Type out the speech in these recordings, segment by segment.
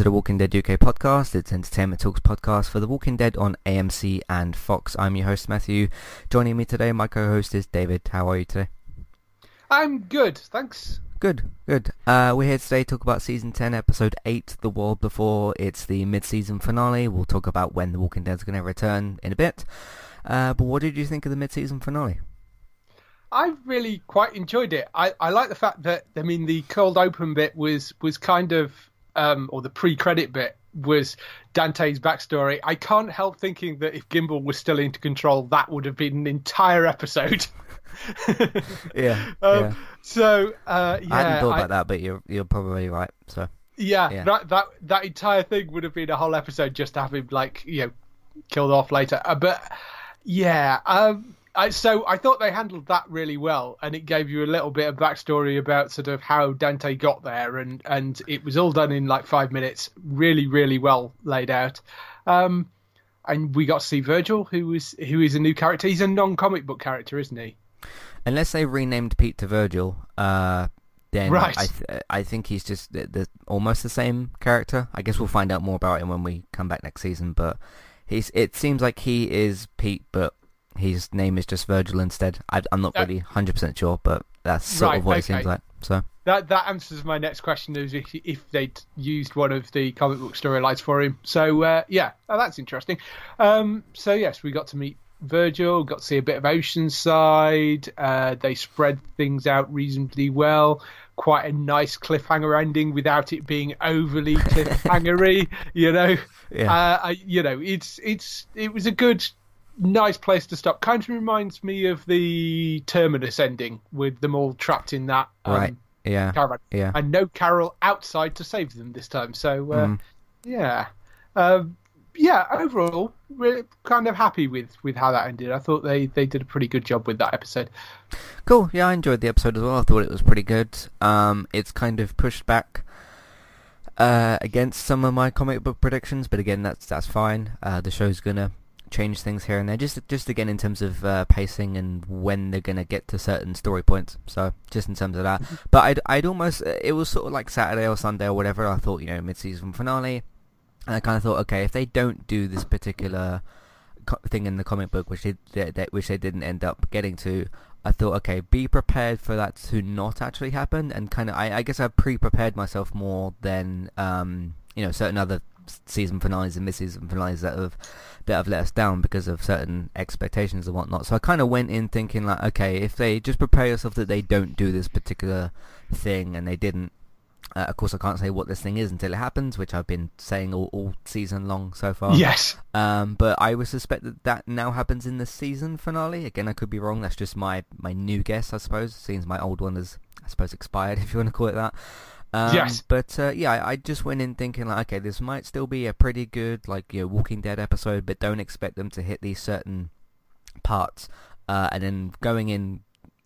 To the Walking Dead UK podcast. It's Entertainment Talks podcast for The Walking Dead on AMC and Fox. I'm your host Matthew. Joining me today, my co-host is David. How are you today? I'm good, thanks. Good, good. Uh, we're here today to talk about season 10, episode 8, The World Before. It's the mid-season finale. We'll talk about when The Walking Dead's going to return in a bit. Uh, but what did you think of the mid-season finale? I really quite enjoyed it. I, I like the fact that I mean the cold open bit was was kind of um, or the pre-credit bit was Dante's backstory. I can't help thinking that if Gimbal was still into control, that would have been an entire episode. yeah, um, yeah. So uh, yeah, I hadn't thought I- about that, but you're you're probably right. So Yeah, Yeah. that that that entire thing would have been a whole episode just to have him like you know killed off later. Uh, but yeah, um, I, so I thought they handled that really well, and it gave you a little bit of backstory about sort of how Dante got there, and and it was all done in like five minutes, really really well laid out. Um, and we got to see Virgil, who is who is a new character. He's a non-comic book character, isn't he? unless they renamed Pete to Virgil, uh, then Right. I th- I think he's just the, the, almost the same character. I guess we'll find out more about him when we come back next season. But he's it seems like he is Pete, but his name is just Virgil instead. I, I'm not really hundred percent sure, but that's sort Right, of what it seems like. So That that answers my next question is if, if they'd used one of the comic book storylines for him. So uh, yeah, oh, that's interesting. Um, so yes, we got to meet Virgil, got to see a bit of Oceanside. Uh, they spread things out reasonably well. Quite a nice cliffhanger ending without it being overly cliffhangery. you know, Yeah. uh, I, you know, it's it's it was a good. Nice place to stop. Kind of reminds me of the Terminus ending with them all trapped in that um, right, yeah, caravan. yeah. And no Carol outside to save them this time. So uh, Mm. yeah, um, yeah. Overall, we're kind of happy with with how that ended. I thought they they did a pretty good job with that episode. Cool. Yeah, I enjoyed the episode as well. I thought it was pretty good. Um, it's kind of pushed back uh, against some of my comic book predictions, but again, that's that's fine. Uh, the show's gonna change things here and there, just just again in terms of uh, pacing and when they're gonna get to certain story points. So just in terms of that, but I'd I'd almost it was sort of like Saturday or Sunday or whatever. I thought you know mid season finale, and I kind of thought okay if they don't do this particular co- thing in the comic book, which they, they, they- which they didn't end up getting to. I thought, okay, be prepared for that to not actually happen, and kind of, I, I guess I pre-prepared myself more than, um, you know, certain other season finales and mid-season finales that have that have let us down because of certain expectations and whatnot. So I kind of went in thinking like, okay, if they just prepare yourself that they don't do this particular thing, and they didn't. Uh, of course, I can't say what this thing is until it happens, which I've been saying all, all season long so far. Yes. Um, but I would suspect that that now happens in the season finale. Again, I could be wrong. That's just my, my new guess, I suppose. Seems my old one has, I suppose, expired, if you want to call it that. Um, Yes. But uh, yeah, I, I just went in thinking like, okay, this might still be a pretty good like you know Walking Dead episode, but don't expect them to hit these certain parts. Uh, and then going in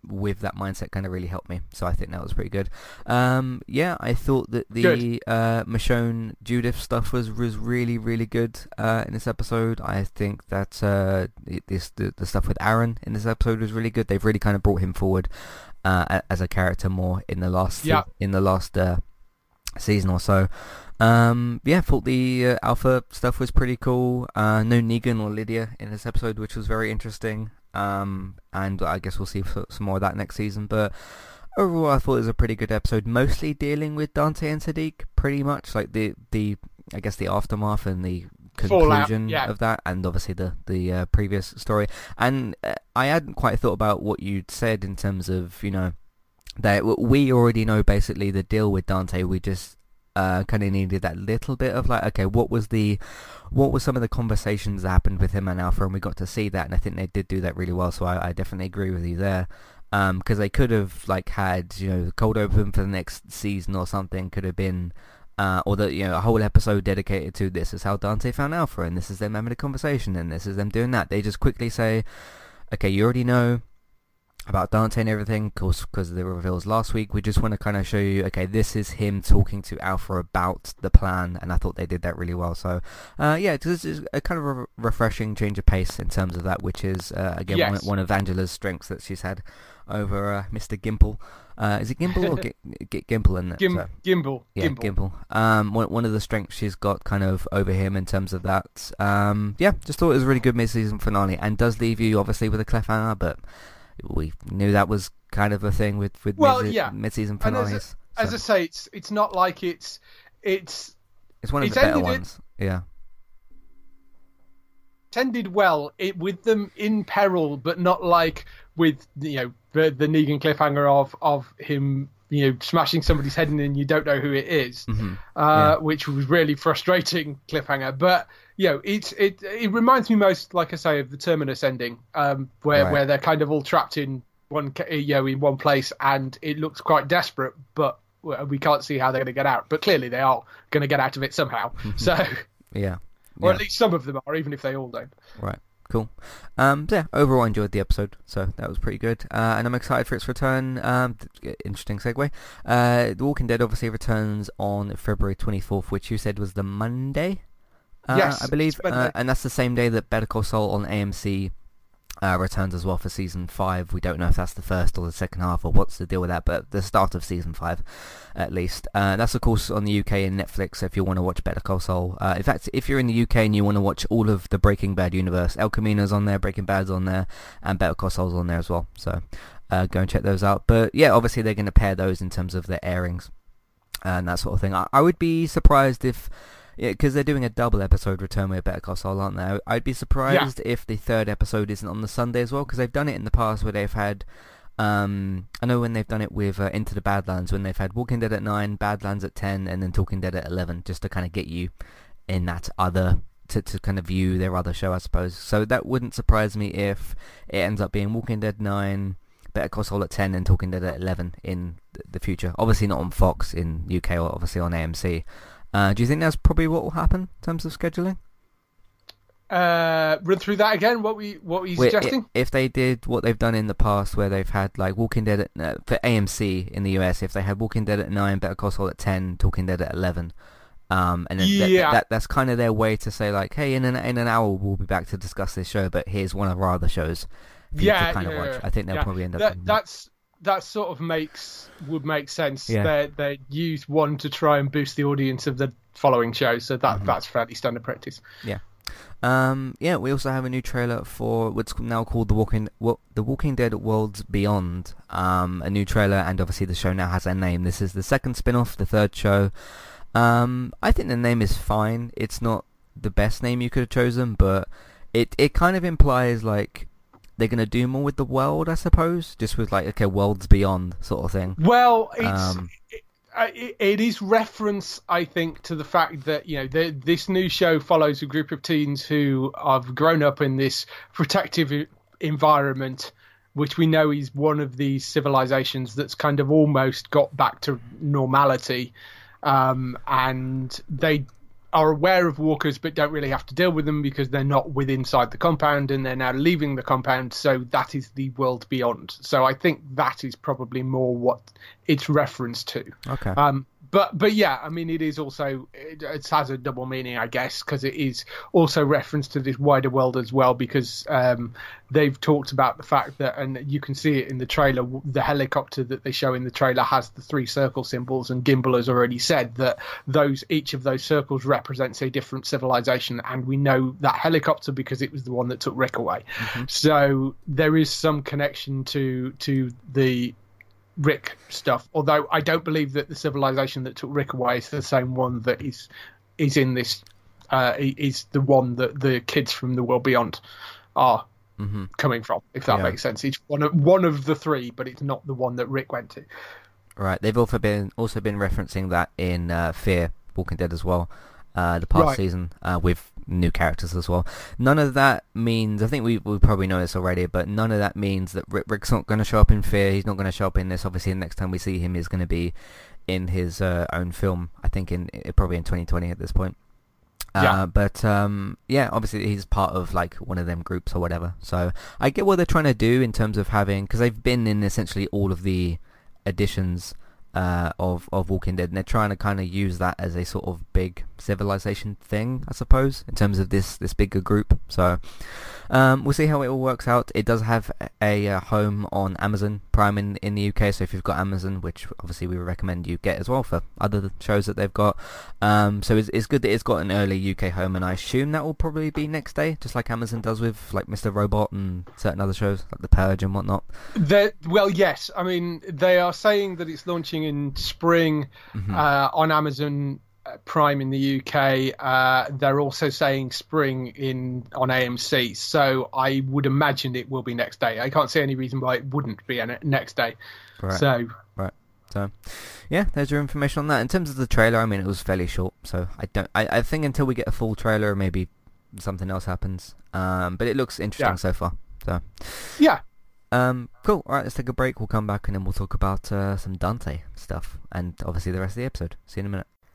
with that mindset kind of really helped me. So I think that was pretty good. Um, yeah, I thought that the uh, Michonne Judith stuff was was really really good uh, in this episode. I think that uh, it- this the, the stuff with Aaron in this episode was really good. They've really kind of brought him forward uh, as a character more in the last Yeah. in the last uh, season or so. Um, yeah, thought the uh, Alpha stuff was pretty cool. Uh, no Negan or Lydia in this episode, which was very interesting. Um, and I guess we'll see some more of that next season. But overall, I thought it was a pretty good episode, mostly dealing with Dante and Siddiq, pretty much like the the I guess the aftermath and the conclusion yeah. of that, and obviously the the uh, previous story. And uh, I hadn't quite thought about what you'd said in terms of you know that we already know basically the deal with Dante. We just uh, kind of needed that little bit of like, okay, what was the, what were some of the conversations that happened with him and Alpha, and we got to see that, and I think they did do that really well. So I, I definitely agree with you there, because they could have like had you know the cold open for the next season or something could have been. Uh, or that you know a whole episode dedicated to this is how Dante found Alpha and this is them having a conversation and this is them doing that. They just quickly say, okay, you already know about Dante and everything, of course, because of the reveals last week. We just want to kind of show you, okay, this is him talking to Alpha about the plan, and I thought they did that really well. So, uh, yeah, this is a kind of a refreshing change of pace in terms of that, which is, uh, again, one, one of Angela's strengths that she's had over uh, Mr. Gimple. Uh, is it Gimbal or G- G- Gimple in it? Gim- So- Gimbal. yeah, Gimbal. Gimple. Um, one, one of the strengths she's got kind of over him in terms of that. Um, yeah, just thought it was a really good mid-season finale, and does leave you obviously with a cliffhanger, but we knew that was kind of a thing with with Well, mid- yeah. mid-season And as, finales. as I say, it's it's not like it's it's it's one of it's the better ended it- ones. Yeah. tended well it, with them in peril, but not like with you know the, the Negan cliffhanger of of him you know smashing somebody's head in and you don't know who it is, Mhm. uh, which was really frustrating cliffhanger. But you know it's it it reminds me most, like I say, of the Terminus ending, um, where Right. where they're kind of all trapped in one you know in one place and it looks quite desperate, but we can't see how they're going to get out. But clearly they are going to get out of it somehow. So. Yeah. Or Yeah. at least some of them are, even if they all don't. Right. Cool. Um, so yeah, overall I enjoyed the episode, so that was pretty good. Uh, and I'm excited for its return. Um, interesting segue. Uh, The Walking Dead obviously returns on February 24th, which you said was the Monday. Uh, Yes, I believe, uh, and that's the same day that Better Call Saul on AMC uh, returns as well for season five. We don't know if that's the first or the second half or what's the deal with that, but the start of season five, at least. Uh, that's of course on the UK and Netflix. So if you want to watch Better Call Saul, uh, in fact, if you're in the UK and you want to watch all of the Breaking Bad universe, El Camino's on there, Breaking Bad's on there, and Better Call Saul's on there as well. So uh, go and check those out. But yeah, obviously they're going to pair those in terms of their airings and that sort of thing. I, I would be surprised if, because they're doing a double episode return with Better Call Saul, aren't they? I'd be surprised if the third episode isn't on the Sunday as well, because they've done it in the past where they've had. Um, I know when they've done it with uh, Into the Badlands, when they've had Walking Dead at nine, Badlands at ten, and then Talking Dead at eleven, just to kind of get you in that other to, to kind of view their other show, I suppose. So that wouldn't surprise me if it ends up being Walking Dead nine, Better Call Saul at ten, and Talking Dead at eleven in th- the future. Obviously not on Fox in UK or obviously on AMC. Uh, do you think that's probably what will happen in terms of scheduling? Uh, run through that again. What we what were you Wait, suggesting? If they did what they've done in the past, where they've had like Walking Dead at, uh, for AMC in the US, if they had Walking Dead at nine, Better Call Saul at ten, Talking Dead at eleven, um, and then th- that that's kind of their way to say like, hey, in an in an hour we'll be back to discuss this show, but here's one of our other shows for you yeah, to kind of yeah, watch. yeah. I think they'll Yeah. probably end up. That, that's that sort of makes would make sense. Yeah. They they use one to try and boost the audience of the following show, so that Mm-hmm. that's fairly standard practice. Yeah. Um, yeah, we also have a new trailer for what's now called the Walking Wa- the Walking Dead Worlds Beyond. Um, a new trailer, and obviously the show now has a name. This is the second spin-off, the third show. Um, I think the name is fine. It's not the best name you could have chosen, but it it kind of implies like they're gonna do more with the world, I suppose, just with like okay, worlds beyond sort of thing. Well, it's Um, it, it, is reference, I think, to the fact that you know the, this new show follows a group of teens who have grown up in this protective environment, which we know is one of these civilizations that's kind of almost got back to normality, um, and they are aware of walkers but don't really have to deal with them because they're not with inside the compound and they're now leaving the compound so that is the world beyond so i think that is probably more what it's referenced to Okay. um but but yeah i mean it is also it, it has a double meaning i guess because it is also reference to this wider world as well because um they've talked about the fact that and you can see it in the trailer the helicopter that they show in the trailer has the three circle symbols and gimbal has already said that those each of those circles represents a different civilization and we know that helicopter because it was the one that took rick away. So there is some connection to to the Rick stuff. Although I don't believe that the civilization that took Rick away is the same one that is is in this. Uh, is the one that the kids from the world beyond are Mhm. coming from. If that Yeah. makes sense, it's one of one of the three, but it's not the one that Rick went to. Right. They've also been also been referencing that in uh, Fear Walking Dead as well, uh, the past Right. season uh, with new characters as well. None of that means I think we we probably know this already, but none of that means that Rick, Rick's not going to show up in Fear. He's not going to show up in this. Obviously, the next time we see him is going to be in his uh, own film. I think in probably in 2020 at this point. Yeah. Uh, but um, yeah, obviously he's part of like one of them groups or whatever. So I get what they're trying to do in terms of having because they've been in essentially all of the editions uh, of of Walking Dead, and they're trying to kind of use that as a sort of big civilization thing, I suppose, in terms of this this bigger group. So um, we'll see how it all works out. It does have a, a home on Amazon Prime in in the UK, so if you've got Amazon, which obviously we recommend you get as well for other shows that they've got, um, so it's, it's good that it's got an early UK home, and I assume that will probably be next day, just like Amazon does with like Mr. Robot and certain other shows like The Purge and whatnot. The, well, yes. I mean, they are saying that it's launching in spring mm-hmm. uh, on Amazon uh, Prime in the UK. Uh, they're also saying spring in on AMC, so I would imagine it will be next day. I can't see any reason why it wouldn't be next day. Right. So right. So, yeah, there's your information on that. In terms of the trailer, I mean, it was fairly short, so I don't. I, I think until we get a full trailer, maybe something else happens. Um, but it looks interesting yeah. so far. So, yeah. Um, cool. All right, let's take a break. We'll come back and then we'll talk about uh, some Dante stuff and obviously the rest of the episode. See you in a minute.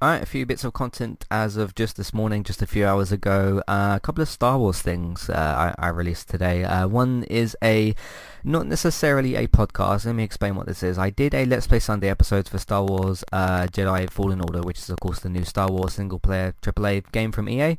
Alright, a few bits of content as of just this morning, just a few hours ago. Uh, a couple of Star Wars things uh, I, I, released today. Uh, one is a, not necessarily a podcast. Let me explain what this is. I did a Let's Play Sunday episodes for Star Wars uh, Jedi Fallen Order, which is of course the new Star Wars single-player AAA game from EA.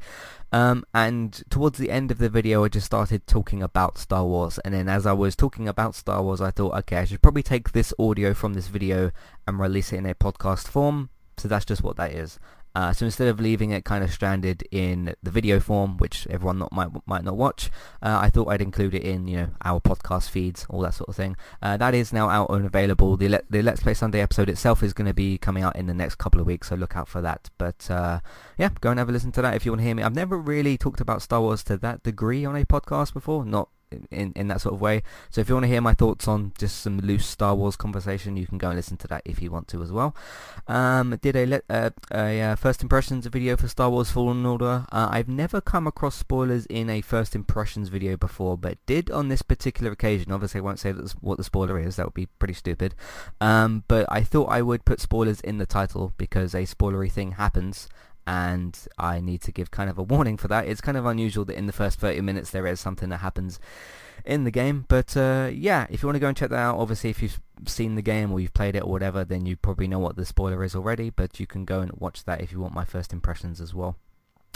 Um, and towards the end of the video, I just started talking about Star Wars. And then as I was talking about Star Wars, I thought, okay, I should probably take this audio from this video and release it in a podcast form so that's just what that is. Uh, so instead of leaving it kind of stranded in the video form, which everyone not, might might not watch, uh, I thought I'd include it in you know our podcast feeds, all that sort of thing. Uh, that is now out and available. The Let, the Let's Play Sunday episode itself is going to be coming out in the next couple of weeks, so look out for that. But uh, yeah, go and have a listen to that if you want to hear me. I've never really talked about Star Wars to that degree on a podcast before, not in, in that sort of way. So if you want to hear my thoughts on just some loose Star Wars conversation, you can go and listen to that if you want to as well. Um, did a, uh, a uh, first impressions video for Star Wars Fallen Order. Uh, I've never come across spoilers in a first impressions video before, but did on this particular occasion. Obviously, I won't say what the spoiler is. That would be pretty stupid. Um, but I thought I would put spoilers in the title because a spoilery thing happens and I need to give kind of a warning for that. It's kind of unusual that in the first 30 minutes there is something that happens in the game, but uh, yeah, if you want to go and check that out, obviously if you've seen the game or you've played it or whatever, then you probably know what the spoiler is already, but you can go and watch that if you want my first impressions as well.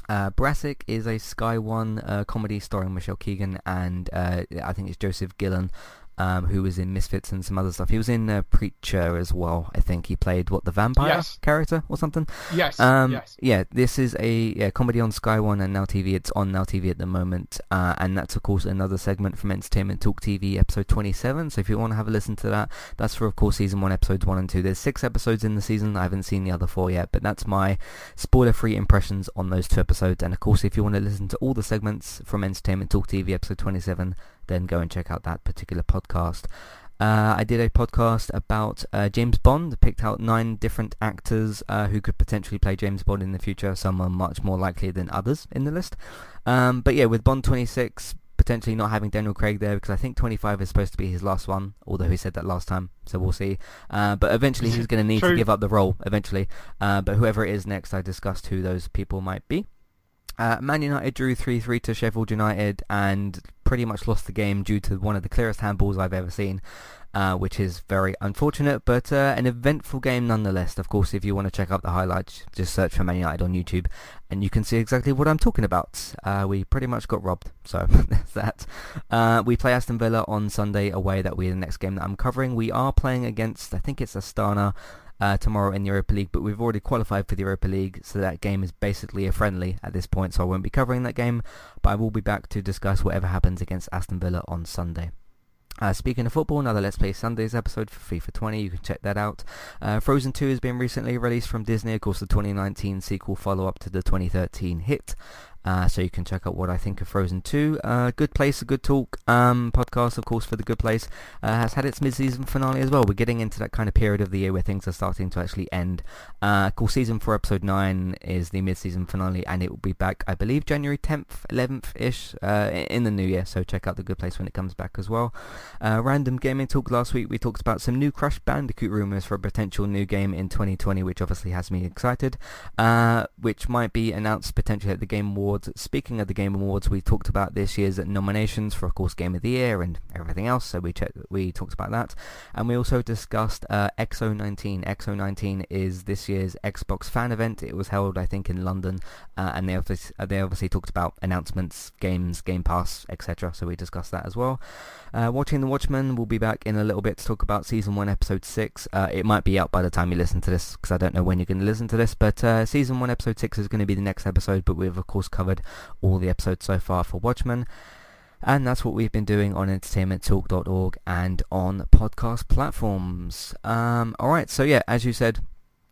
Uh, Brassic is a Sky One uh, comedy starring Michelle Keegan and uh, I think it's Joseph Gillen um, who was in Misfits and some other stuff. He was in uh, Preacher as well. I think he played what the vampire yes. character or something. Yes. Um, yes. Yeah. This is a yeah, comedy on Sky One and Now TV. It's on Now TV at the moment, uh, and that's of course another segment from Entertainment Talk TV, episode 27. So if you want to have a listen to that, that's for of course season one, episodes one and two. There's six episodes in the season. I haven't seen the other four yet, but that's my spoiler-free impressions on those two episodes. And of course, if you want to listen to all the segments from Entertainment Talk TV, episode 27 then go and check out that particular podcast. Uh, I did a podcast about uh, James Bond. Picked out nine different actors uh, who could potentially play James Bond in the future. Some are much more likely than others in the list. Um, but yeah, with Bond 26 potentially not having Daniel Craig there because I think 25 is supposed to be his last one, although he said that last time, so we'll see. Uh, but eventually he's going to need to give up the role, eventually. Uh, but whoever it is next, I discussed who those people might be. Uh, Man United drew 3-3 to Sheffield United and pretty much lost the game due to one of the clearest handballs I've ever seen uh, which is very unfortunate, but uh, an eventful game nonetheless. Of course, if you want to check out the highlights, just search for Man United on YouTube, and you can see exactly what I'm talking about. Uh, we pretty much got robbed, so there's that. Uh, we play Aston Villa on Sunday away. That will be the next game that I'm covering. We are playing against, I think it's Astana. Uh, tomorrow in the Europa League, but we've already qualified for the Europa League, so that game is basically a friendly at this point, so I won't be covering that game, but I will be back to discuss whatever happens against Aston Villa on Sunday. Uh, speaking of football, another Let's Play Sundays episode for FIFA 20, you can check that out. Uh, Frozen 2 has been recently released from Disney, of course the 2019 sequel follow-up to the 2013 hit. Uh, so you can check out what I think of Frozen 2. Uh, good Place, a good talk um, podcast, of course, for the Good Place uh, has had its mid-season finale as well. We're getting into that kind of period of the year where things are starting to actually end. Uh, course, season 4, episode 9 is the mid-season finale, and it will be back, I believe, January 10th, 11th-ish uh, in the new year. So check out the Good Place when it comes back as well. Uh, random gaming talk last week, we talked about some new Crash Bandicoot rumors for a potential new game in 2020, which obviously has me excited, uh, which might be announced potentially at the Game Awards Awards. Speaking of the Game Awards, we talked about this year's nominations for, of course, Game of the Year and everything else. So we we talked about that, and we also discussed uh, X019. X019 is this year's Xbox fan event. It was held, I think, in London, uh, and they obviously they obviously talked about announcements, games, Game Pass, etc. So we discussed that as well. Uh, watching The Watchmen, we'll be back in a little bit to talk about season one, episode six. Uh, it might be out by the time you listen to this because I don't know when you're going to listen to this. But uh, season one, episode six is going to be the next episode. But we've of course covered all the episodes so far for Watchmen. And that's what we've been doing on entertainmenttalk.org and on podcast platforms. Um, alright, so yeah, as you said,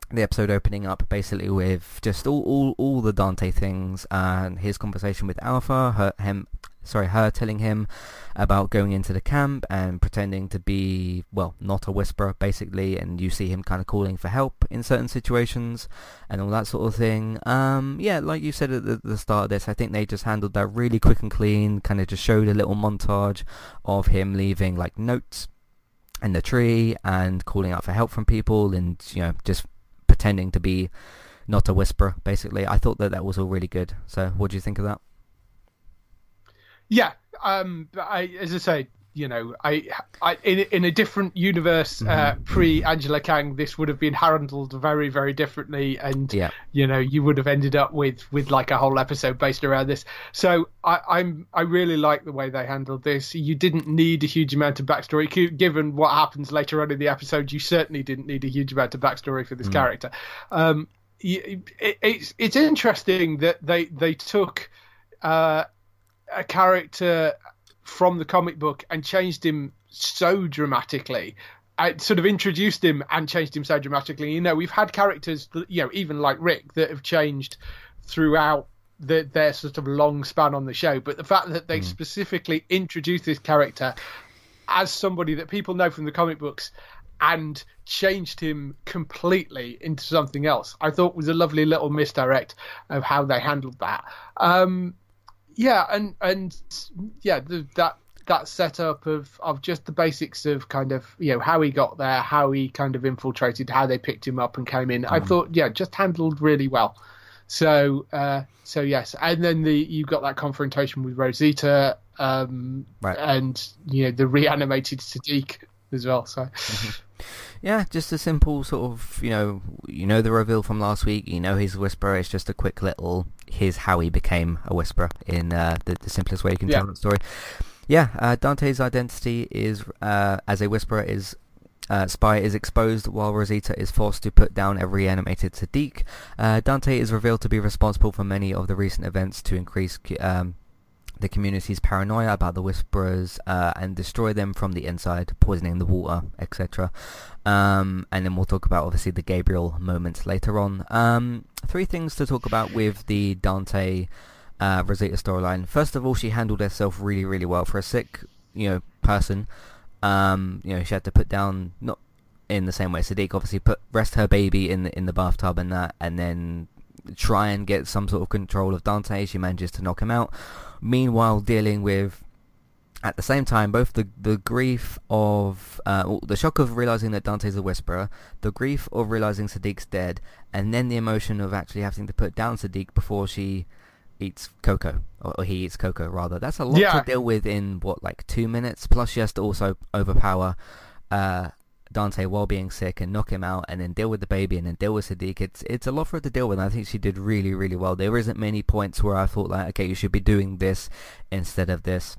the episode opening up basically with just all, all, all the Dante things and his conversation with Alpha, her, him, sorry, her telling him about going into the camp and pretending to be, well, not a whisperer, basically, and you see him kind of calling for help in certain situations and all that sort of thing. Um, yeah, like you said at the, the start of this, I think they just handled that really quick and clean, kind of just showed a little montage of him leaving, like, notes in the tree and calling out for help from people and, you know, just pretending to be not a whisperer, basically. I thought that that was all really good. So what do you think of that? Yeah, um, I, as I say, you know, I, I in in a different universe, uh, mm-hmm. pre Angela Kang, this would have been handled very, very differently, and yeah. you know, you would have ended up with with like a whole episode based around this. So I, I'm I really like the way they handled this. You didn't need a huge amount of backstory, given what happens later on in the episode. You certainly didn't need a huge amount of backstory for this mm. character. Um, it, it's it's interesting that they they took. Uh, a character from the comic book and changed him so dramatically. I sort of introduced him and changed him so dramatically. You know, we've had characters, you know, even like Rick, that have changed throughout the, their sort of long span on the show. But the fact that they mm. specifically introduced this character as somebody that people know from the comic books and changed him completely into something else, I thought was a lovely little misdirect of how they handled that. Um, yeah, and and yeah, the, that that setup of of just the basics of kind of you know how he got there, how he kind of infiltrated, how they picked him up and came in. Mm. I thought yeah, just handled really well. So uh, so yes, and then the you got that confrontation with Rosita, um, right. and you know the reanimated Siddiq as well. So. Mm-hmm. Yeah, just a simple sort of, you know, you know the reveal from last week. You know he's a whisperer. It's just a quick little here's how he became a whisperer in uh, the, the simplest way you can yeah. tell that story. Yeah, uh, Dante's identity is uh, as a whisperer is uh, Spy is exposed while Rosita is forced to put down a reanimated Siddiq. Uh, Dante is revealed to be responsible for many of the recent events to increase um, the community's paranoia about the Whisperers uh, and destroy them from the inside, poisoning the water, etc. Um, and then we'll talk about obviously the Gabriel moments later on. Um, three things to talk about with the Dante uh, Rosita storyline. First of all, she handled herself really, really well for a sick, you know, person. Um, you know, she had to put down not in the same way Siddiq obviously put rest her baby in the in the bathtub and that, and then try and get some sort of control of Dante. She manages to knock him out. Meanwhile, dealing with at the same time, both the, the grief of, uh, the shock of realizing that Dante's a whisperer, the grief of realizing Siddiq's dead, and then the emotion of actually having to put down Siddiq before she, eats Coco, or, or he eats Coco rather. That's a lot Yeah. to deal with in what like two minutes. Plus, she has to also overpower uh, Dante while being sick and knock him out, and then deal with the baby, and then deal with Siddiq. It's it's a lot for her to deal with. And I think she did really really well. There isn't many points where I thought like, okay, you should be doing this instead of this.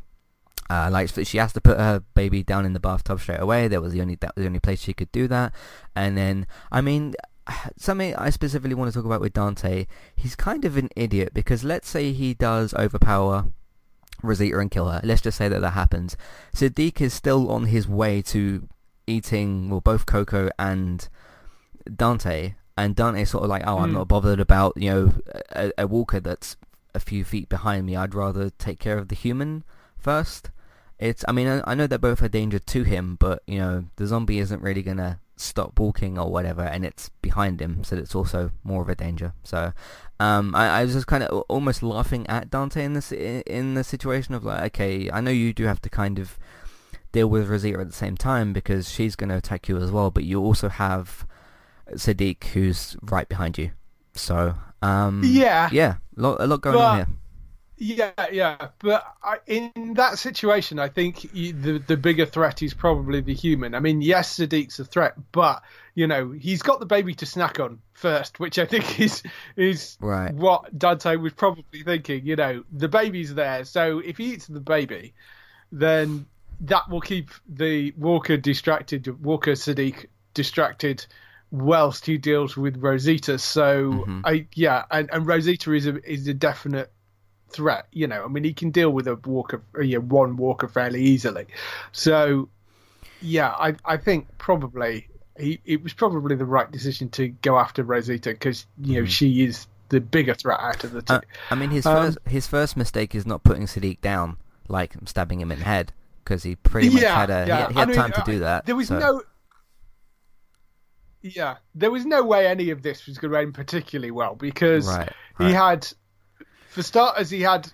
Uh, like she has to put her baby down in the bathtub straight away. That was the only that was the only place she could do that. And then I mean, something I specifically want to talk about with Dante. He's kind of an idiot because let's say he does overpower Rosita and kill her. Let's just say that that happens. Siddiq is still on his way to eating well both Coco and Dante. And Dante's sort of like, oh, I'm Hmm. not bothered about you know a, a walker that's a few feet behind me. I'd rather take care of the human first. It's, I mean, I, I know they're both a danger to him, but you know, the zombie isn't really gonna stop walking or whatever, and it's behind him, so it's also more of a danger. So, um, I, I was just kind of almost laughing at Dante in this in the situation of like, okay, I know you do have to kind of deal with Rosita at the same time because she's going to attack you as well, but you also have Siddiq who's right behind you. So, um, Yeah. yeah, lot, a lot going on here. Yeah, yeah, but I, in that situation, I think you, the the bigger threat is probably the human. I mean, yes, Siddiq's a threat, but you know he's got the baby to snack on first, which I think is is Right. what Dante was probably thinking. You know, the baby's there, so if he eats the baby, then that will keep the Walker distracted, Walker Siddiq distracted, whilst he deals with Rosita. So Mhm. I yeah, and, and Rosita is a is a definite threat. You know, I mean, he can deal with a Walker, yeah, one Walker fairly easily. So yeah, I I think probably he it was probably the right decision to go after Rosita because you know Mhm. she is the bigger threat out of the two. Uh, I mean, his Um, first his first mistake is not putting Siddiq down, like stabbing him in the head, because he pretty much Yeah, had a he yeah. had, I had mean, time to uh, do that. There was so- no. Yeah, there was no way any of this was going to end particularly well because right, he had, for starters, he had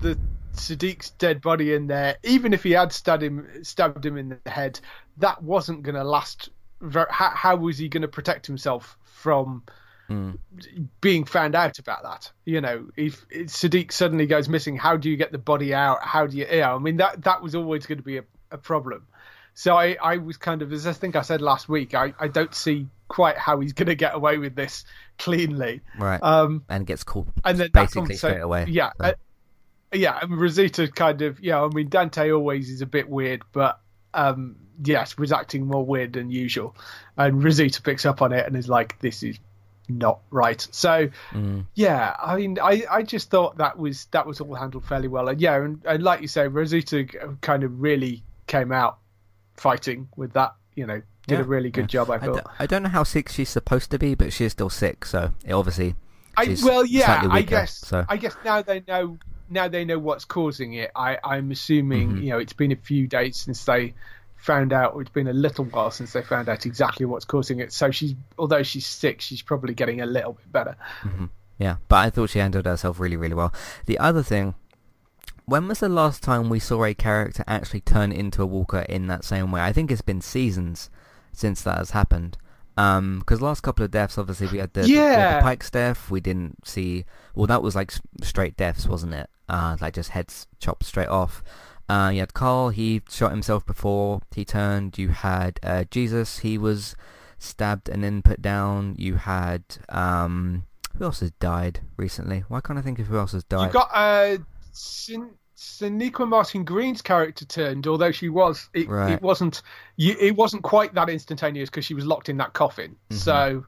the Siddiq's dead body in there. Even if he had stabbed him, stabbed him in the head, that wasn't going to last. How, how was he going to protect himself from Mm. being found out about that? You know, if, if Siddiq suddenly goes missing, how do you get the body out? How do you? Yeah, I mean that that was always going to be a, a problem. So I, I was kind of, as I think I said last week, I, I don't see quite how he's going to get away with this cleanly. right, Um, and gets caught and then basically straight away. Yeah, so. uh, yeah. And Rosita kind of, yeah. I mean, Dante always is a bit weird, but um, yes, was acting more weird than usual. And Rosita picks up on it and is like, "This is not right." So Mm. yeah, I mean, I, I just thought that was that was all handled fairly well. And yeah, and, and like you say, Rosita kind of really came out fighting with that. You know, did Yeah, a really good yeah. job. I I, thought. I don't know how sick she's supposed to be, but she's still sick, so it obviously I, well, yeah, slightly I guess. so- I guess now they know. Now they know what's causing it. I, I'm assuming Mhm. you know it's been a few days since they found out. It's been a little while since they found out exactly what's causing it. So she's, although she's sick, she's probably getting a little bit better. hmm Yeah, but I thought she handled herself really, really well. The other thing, when was the last time we saw a character actually turn into a walker in that same way? I think it's been seasons since that has happened. Um, because last couple of deaths, obviously we had the, Yeah. the Pike's death. We didn't see. Well, that was like straight deaths, wasn't it? Uh, like just heads chopped straight off. Uh, you had Carl. He shot himself before he turned. You had uh, Jesus. He was stabbed and then put down. You had um, who else has died recently? Why can't I think of who else has died? You've got uh, Sin- Martin Green's character turned, although she was, it, Right. it wasn't, you, it wasn't quite that instantaneous because she was locked in that coffin. Mhm. So,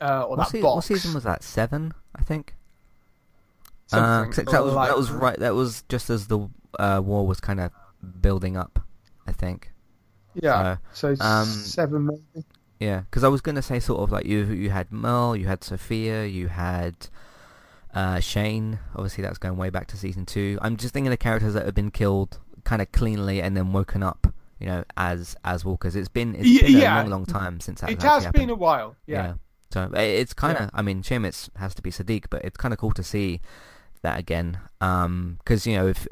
uh, or what, that se- box. what season was that? Seven, I think. Uh, that was that was right. That was just as the uh, war was kind of building up. I think. Yeah. So, um, seven maybe. Yeah, because I was gonna say sort of like you you had Merle, you had Sophia, you had uh, Shane. Obviously, that's going way back to season two. I'm just thinking of characters that have been killed kind of cleanly and then woken up. You know, as as walkers. It's been it's been yeah. a long, long time since that It has happened. been a while. Yeah. So it's kind of, Yeah. I mean, shame it has to be Siddiq, but it's kind of cool to see that again. Because you know, if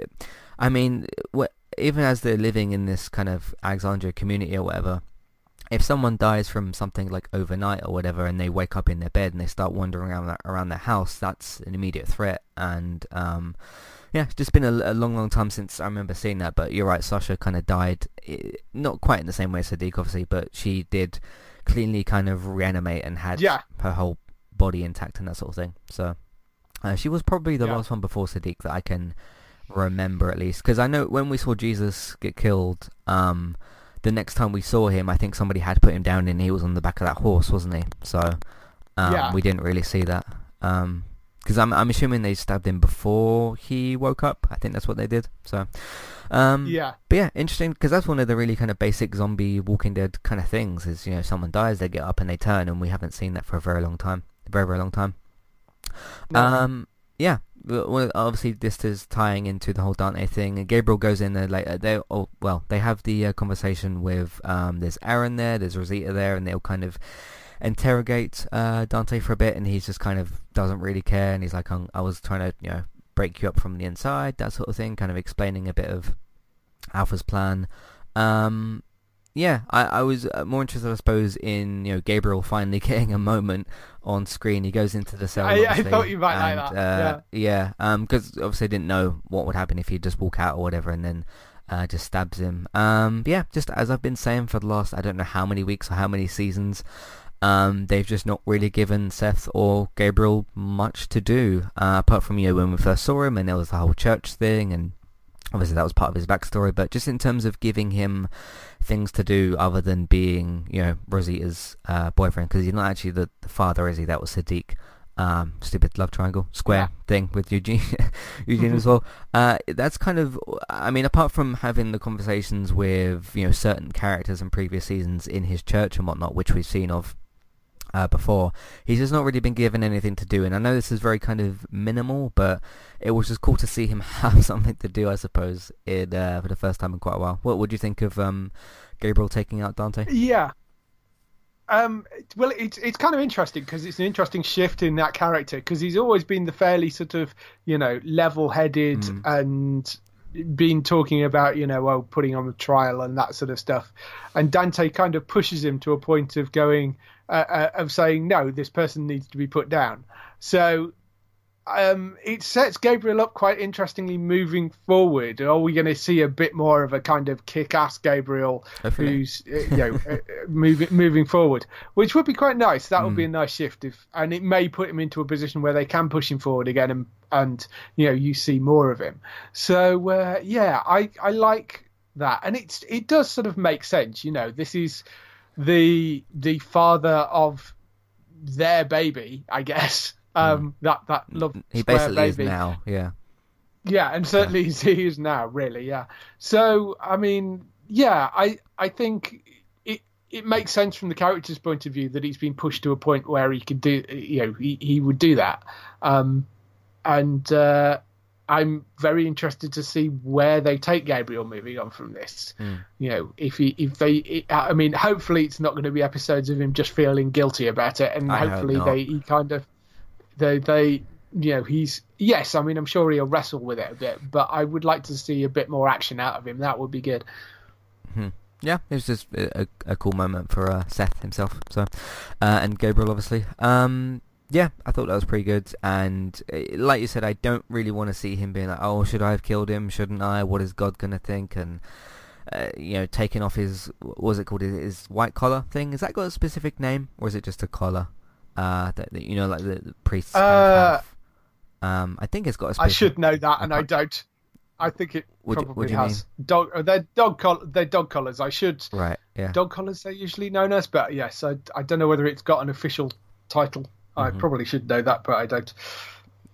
I mean, wh- even as they're living in this kind of Alexandria community or whatever, if someone dies from something like overnight or whatever, and they wake up in their bed and they start wandering around around their house, that's an immediate threat. And um, yeah, it's just been a, a, long, long time since I remember seeing that. But you're right, Sasha kind of died, not quite in the same way as Siddiq, obviously, but she did cleanly kind of reanimate and had yeah. her whole body intact and that sort of thing. So uh, she was probably the yeah. last one before Siddiq that I can remember at least, because I know when we saw Jesus get killed. Um, the next time we saw him, I think somebody had put him down and he was on the back of that horse, wasn't he? So um, yeah. we didn't really see that. Because um, I'm I'm assuming they stabbed him before he woke up. I think that's what they did. So um, yeah. But yeah, interesting because that's one of the really kind of basic zombie Walking Dead kind of things. Is you know someone dies, they get up and they turn, and we haven't seen that for a very long time, a very very long time. No. Um, yeah, well, obviously this is tying into the whole Dante thing. And Gabriel goes in there later. They well, they have the uh, conversation with um, there's Aaron there, there's Rosita there, and they'll kind of interrogate uh, Dante for a bit, and he's just kind of doesn't really care, and he's like, I was trying to you know break you up from the inside, that sort of thing, kind of explaining a bit of Alpha's plan. Um, yeah, I, I was uh, more interested, I suppose, in you know Gabriel finally getting a moment on screen. He goes into the cell. I, I thought you might and, like that. Uh, yeah, yeah. Because um, obviously I didn't know what would happen if he just walk out or whatever, and then uh, just stabs him. Um, yeah, just as I've been saying for the last I don't know how many weeks or how many seasons, um, they've just not really given Seth or Gabriel much to do uh, apart from you know when we first saw him, and there was the whole church thing and obviously that was part of his backstory, but just in terms of giving him things to do other than being, you know, Rosita's uh, boyfriend, because he's not actually the, the, father, is he? That was Siddiq. Um, stupid love triangle square yeah. thing with Eugene, Eugene as well. Uh, that's kind of, I mean, apart from having the conversations with you know certain characters in previous seasons in his church and whatnot, which we've seen of uh, before. He's just not really been given anything to do, and I know this is very kind of minimal, but it was just cool to see him have something to do, I suppose, in, uh, for the first time in quite a while. What would you think of um, Gabriel taking out Dante? Yeah. Um, well, it's it's kind of interesting because it's an interesting shift in that character because he's always been the fairly sort of you know level-headed mm. and been talking about, you know, well, putting on the trial and that sort of stuff. And Dante kind of pushes him to a point of going, uh, uh, of saying, no, this person needs to be put down. So um, it sets Gabriel up quite interestingly moving forward. Are we going to see a bit more of a kind of kick-ass Gabriel Definitely. who's uh, you know uh, moving moving forward, which would be quite nice. That would mm. be a nice shift, if and it may put him into a position where they can push him forward again, and and you know you see more of him. So uh, yeah, I I like that, and it's it does sort of make sense. You know, this is the the father of their baby, I guess um, mm. that that love. He basically baby. is now, yeah. Yeah, and certainly yeah. he is now, really, yeah. So I mean, yeah, I I think it it makes sense from the character's point of view that he's been pushed to a point where he could do, you know, he he would do that, um, and uh, I'm very interested to see where they take Gabriel moving on from this. Mm. You know, if he if they, I mean, hopefully it's not going to be episodes of him just feeling guilty about it, and I hopefully they he kind of they they you know he's yes i mean i'm sure he'll wrestle with it a bit but i would like to see a bit more action out of him. That would be good. Hmm. Yeah it was just a, a cool moment for uh, seth himself so uh, and gabriel obviously. Um yeah i thought that was pretty good and uh, like you said i don't really want to see him being like oh should i have killed him shouldn't i what is god gonna think and uh, you know, taking off his, what was it called, his, his white collar thing? Has that got a specific name, or is it just a collar? uh, that, that you know, like the, the priests uh, have. Um, I think it's got a. I should know that, and I don't. I think it would probably you, has mean? dog. Uh, they're dog coll- They're dog collars. I should. Right. Yeah. Dog collars. They're usually known as, but yes, I, I don't know whether it's got an official title. Mm-hmm. I probably should know that, but I don't.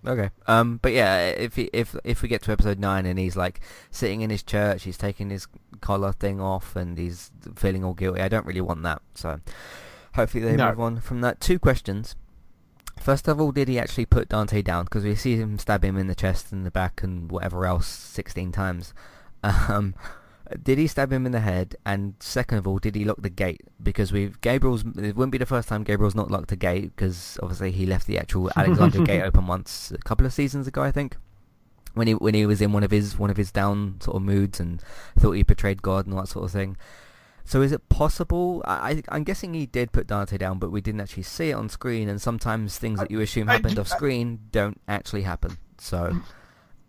Okay. Um. But yeah, if he, if if we get to episode nine and he's like sitting in his church, he's taking his collar thing off and he's feeling all guilty. I don't really want that. So, Hopefully they no. move on from that. Two questions. First of all, did he actually put Dante down? Because we see him stab him in the chest and the back and whatever else 16 times. Um, did he stab him in the head? And second of all, did he lock the gate? Because we've Gabriel's. It wouldn't be the first time Gabriel's not locked the gate because obviously he left the actual Alexandria gate open once a couple of seasons ago, I think. When he when he was in one of his one of his down sort of moods and thought he betrayed God and all that sort of thing. So is it possible? I, I'm guessing he did put Dante down, but we didn't actually see it on screen. And sometimes things that you assume I- happened I- off screen don't actually happen. So,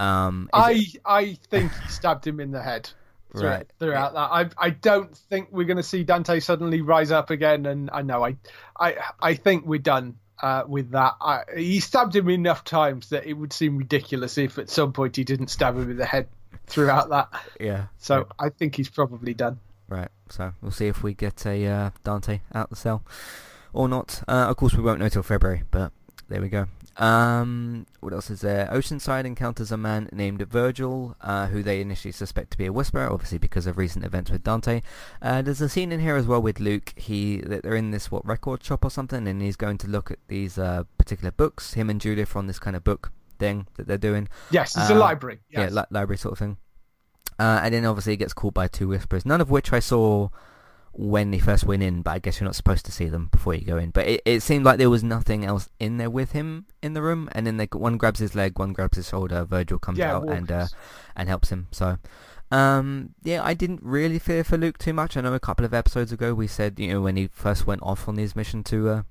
um, I it- I think he stabbed him in the head. Right. Throughout that, I I don't think we're going to see Dante suddenly rise up again. And I know I I I think we're done uh, with that. I, he stabbed him enough times that it would seem ridiculous if at some point he didn't stab him in the head throughout that. yeah. So I think he's probably done. Right. So we'll see if we get a uh, Dante out the cell or not. Uh, of course, we won't know till February, but there we go. Um, what else is there? Oceanside encounters a man named Virgil, uh, who they initially suspect to be a Whisperer, obviously because of recent events with Dante. Uh, there's a scene in here as well with Luke. He that they're in this what record shop or something, and he's going to look at these uh, particular books. Him and Judith are on this kind of book thing that they're doing. Yes, it's Uh, a library. Yeah, li- library sort of thing. Uh, and then obviously he gets called by two whisperers, none of which I saw when he first went in, but I guess you're not supposed to see them before you go in. But it, it seemed like there was nothing else in there with him in the room, and then they, one grabs his leg, one grabs his shoulder, Virgil comes Yeah, out and uh, and helps him. So, um, yeah, I didn't really fear for Luke too much. I know a couple of episodes ago we said, you know, when he first went off on his mission to uh,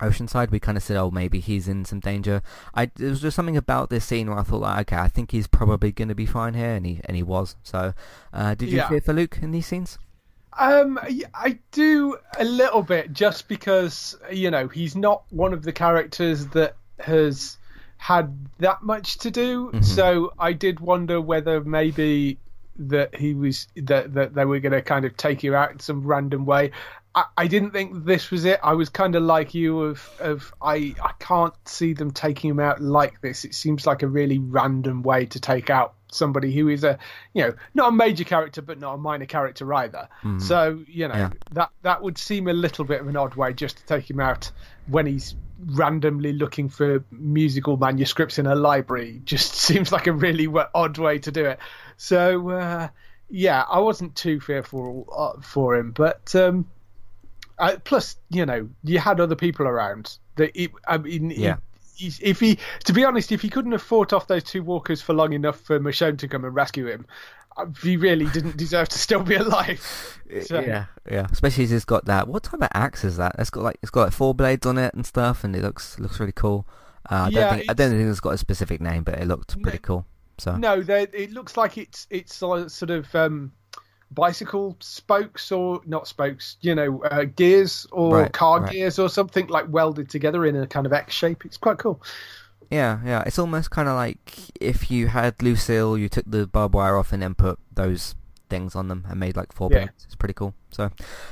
Oceanside, we kind of said, oh, maybe he's in some danger. I there was just something about this scene where I thought, like, okay, I think he's probably going to be fine here, and he and he was. So, uh, did you Yeah. fear for Luke in these scenes? Um, I do a little bit just because you know he's not one of the characters that has had that much to do. Mhm. So I did wonder whether maybe that he was that that they were going to kind of take you out in some random way. I, I didn't think this was it. I was kind of like you of of I I can't see them taking him out like this. It seems like a really random way to take out somebody who is a you know not a major character but not a minor character either. So you know Yeah. that that would seem a little bit of an odd way just to take him out when he's randomly looking for musical manuscripts in a library. Just seems like a really odd way to do it. So uh, yeah, I wasn't too fearful uh, for him, but. Um, uh, plus, you know, you had other people around. That it, I mean, Yeah. he- if he, to be honest, if he couldn't have fought off those two walkers for long enough for Michonne to come and rescue him, uh, he really didn't deserve to still be alive. So, Yeah, yeah. Especially as it's got that. What type of axe is that? It's got like it's got like four blades on it and stuff, and it looks looks really cool. Uh, I don't Yeah, think I don't think it's got a specific name, but it looked pretty cool. So No, it looks like it's it's sort of- sort of um, bicycle spokes or not spokes, you know, uh, gears or Right, car right. gears or something like welded together in a kind of X shape. It's quite cool. yeah, yeah. It's almost kind of like if you had Lucille, you took the barbed wire off and then put those things on them and made like four Yeah. It's pretty cool. So,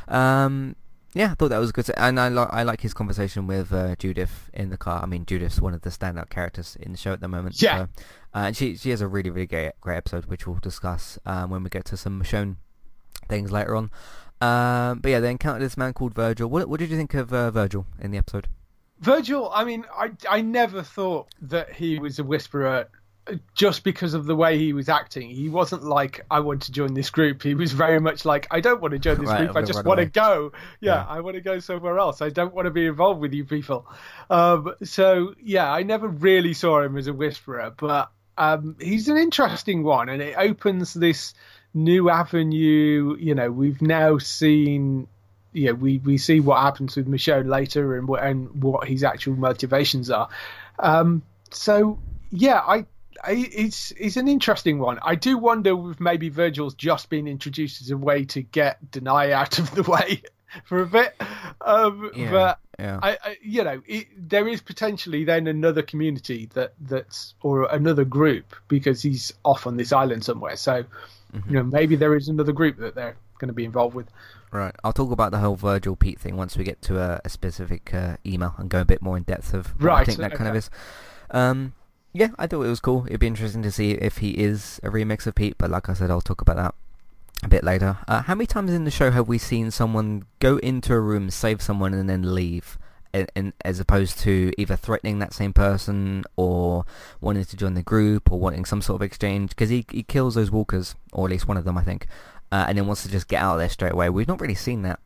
um, yeah, I thought that was good. And I like I like his conversation with uh, Judith in the car. I mean, Judith's one of the standout characters in the show at the moment. Yeah. So, uh, and she she has a really really great great episode, which we'll discuss um, when we get to some Michonne things later on. Um, but yeah, they encountered this man called Virgil. What what did you think of uh, Virgil in the episode? Virgil, I mean, I I never thought that he was a whisperer uh, just because of the way he was acting. He wasn't like I want to join this group. He was very much like I don't want to join this Right, group. I just run want to go. Yeah, Yeah. I want to go somewhere else. I don't want to be involved with you people. Um, so yeah, I never really saw him as a whisperer, but um, he's an interesting one, and it opens this new avenue. You know, we've now seen yeah, we, we see what happens with Michonne later and what and what his actual motivations are. Um, so yeah, I, I it's it's an interesting one. I do wonder if maybe Virgil's just been introduced as a way to get Danai out of the way for a bit. Um, Yeah, but yeah. I, I you know it, there is potentially then another community that that's or another group because he's off on this island somewhere. So Mm-hmm. you know maybe there is another group that they're going to be involved with. Right. I'll talk about the whole Virgil Pete thing once we get to a, a specific uh, email and go a bit more in depth of what I Right, think that kind of is. Um, yeah, I thought it was cool. It'd be interesting to see if he is a remix of Pete, but like I said, I'll talk about that a bit later. Uh, how many times in the show have we seen someone go into a room, save someone, and then leave? And, and as opposed to either threatening that same person or wanting to join the group or wanting some sort of exchange because he, he kills those walkers or at least one of them I think uh, and then wants to just get out of there straight away we've not really seen that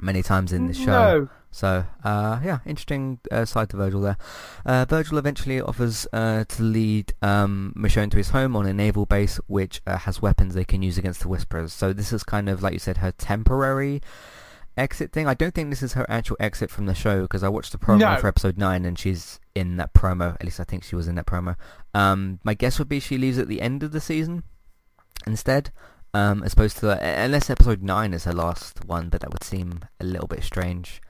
many times in the show. No. So, uh, yeah, interesting uh, side to Virgil there. Uh, Virgil eventually offers uh, to lead um, Michonne to his home on a naval base, which uh, has weapons they can use against the Whisperers. So this is kind of, like you said, her temporary exit thing. I don't think this is her actual exit from the show because I watched the promo No. for episode 9 and she's in that promo. At least I think she was in that promo. Um, my guess would be she leaves at the end of the season instead. Um, as opposed to, unless episode 9 is her last one, but that would seem a little bit strange.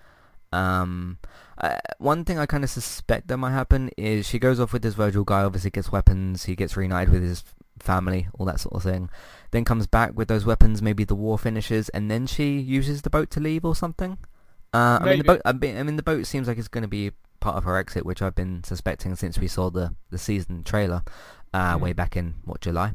Um, uh, one thing I kind of suspect that might happen is she goes off with this Virgil guy, obviously gets weapons, he gets reunited with his family, all that sort of thing. Then comes back with those weapons, maybe the war finishes, and then she uses the boat to leave or something. Uh, I mean, the boat. I mean, I mean, the boat seems like it's going to be part of her exit, which I've been suspecting since we saw the the season trailer, uh, Mhm. way back in what July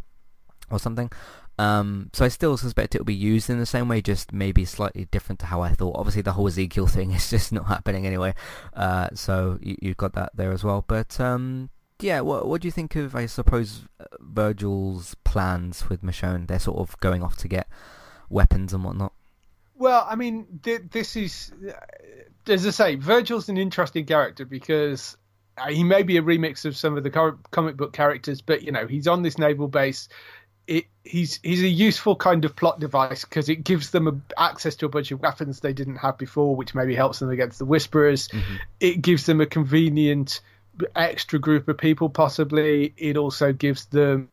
or something. Um, so I still suspect it will be used in the same way, just maybe slightly different to how I thought. Obviously, the whole Ezekiel thing is just not happening anyway. Uh, so you, you've got that there as well. But um, yeah, what what do you think of, I suppose, uh, Virgil's plans with Michonne? They're sort of going off to get weapons and whatnot. Well, I mean, th- this is, uh, as I say, Virgil's an interesting character because uh, he may be a remix of some of the cor- comic book characters, but you know, he's on this naval base. It, he's he's a useful kind of plot device because it gives them a, access to a bunch of weapons they didn't have before, which maybe helps them against the Whisperers. It gives them a convenient extra group of people, possibly. It also gives them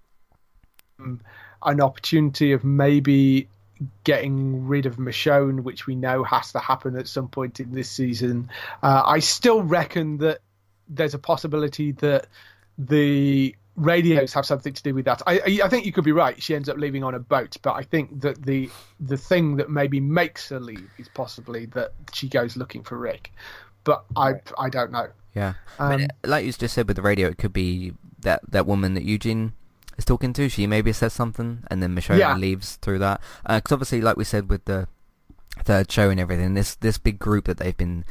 an opportunity of maybe getting rid of Michonne, which we know has to happen at some point in this season. Uh, I still reckon that there's a possibility that the radios have something to do with that. I, I I think you could be right. She ends up leaving on a boat, but I think that the the thing that maybe makes her leave is possibly that she goes looking for Rick. But I I don't know. Yeah, I mean, Um, like you just said with the radio, it could be that that woman that Eugene is talking to. She maybe says something, and then Michonne Yeah. leaves through that. Because obviously, like we said with the third show and everything, this this big group that they've been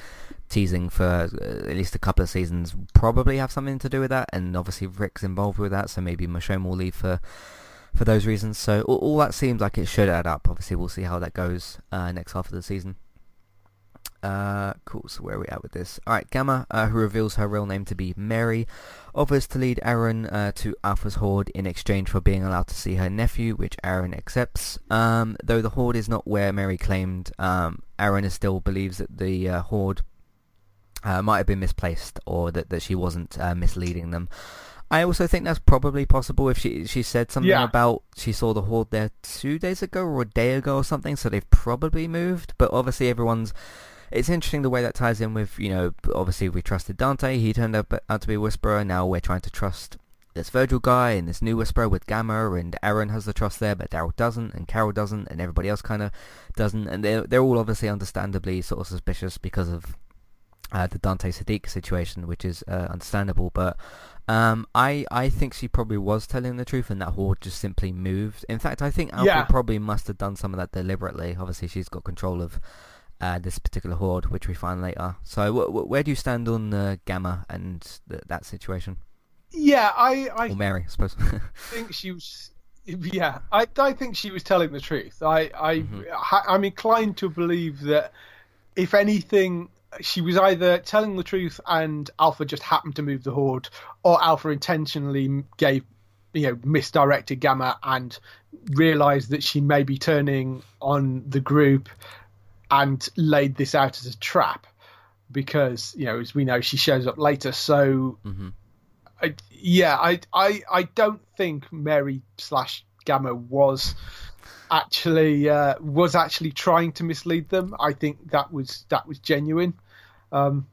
teasing for uh, at least a couple of seasons probably have something to do with that. And obviously, Rick's involved with that, so maybe Michonne will leave for for those reasons. So all, all that seems like it should add up. Obviously, we'll see how that goes uh, next half of the season. Uh, cool. So where are we at with this? All right, Gamma, uh, who reveals her real name to be Mary, offers to lead Aaron uh, to Alpha's Horde in exchange for being allowed to see her nephew, which Aaron accepts. Um, though the Horde is not where Mary claimed, um, Aaron still believes that the uh, Horde uh, might have been misplaced or that, that she wasn't uh, misleading them. I also think that's probably possible if she she said something Yeah. about she saw the horde there two days ago or a day ago or something, so they've probably moved. But obviously everyone's. It's interesting the way that ties in with you know obviously we trusted Dante, he turned up out to be a whisperer. Now we're trying to trust this Virgil guy and this new whisperer with Gamma, and Aaron has the trust there, but Daryl doesn't, and Carol doesn't, and everybody else kind of doesn't, and they're they're all obviously understandably sort of suspicious because of uh, the Dante Siddiq situation, which is uh, understandable. But um, I I think she probably was telling the truth, and that horde just simply moved. In fact, I think Alpha Yeah. probably must have done some of that deliberately. Obviously, she's got control of uh, this particular horde, which we find later. So, wh- wh- where do you stand on uh, Gamma and th- that situation, Yeah, I I or Mary, I suppose? think she was. Yeah, I, I think she was telling the truth. I, I, Mhm. I, I'm inclined to believe that, if anything, she was either telling the truth and Alpha just happened to move the horde, or Alpha intentionally gave, you know, misdirected Gamma and realized that she may be turning on the group, and laid this out as a trap, because you know, as we know, she shows up later. So hmm I, yeah, I, I, I don't think Mary slash Gamma was actually uh, was actually trying to mislead them. I think that was that was genuine. Um,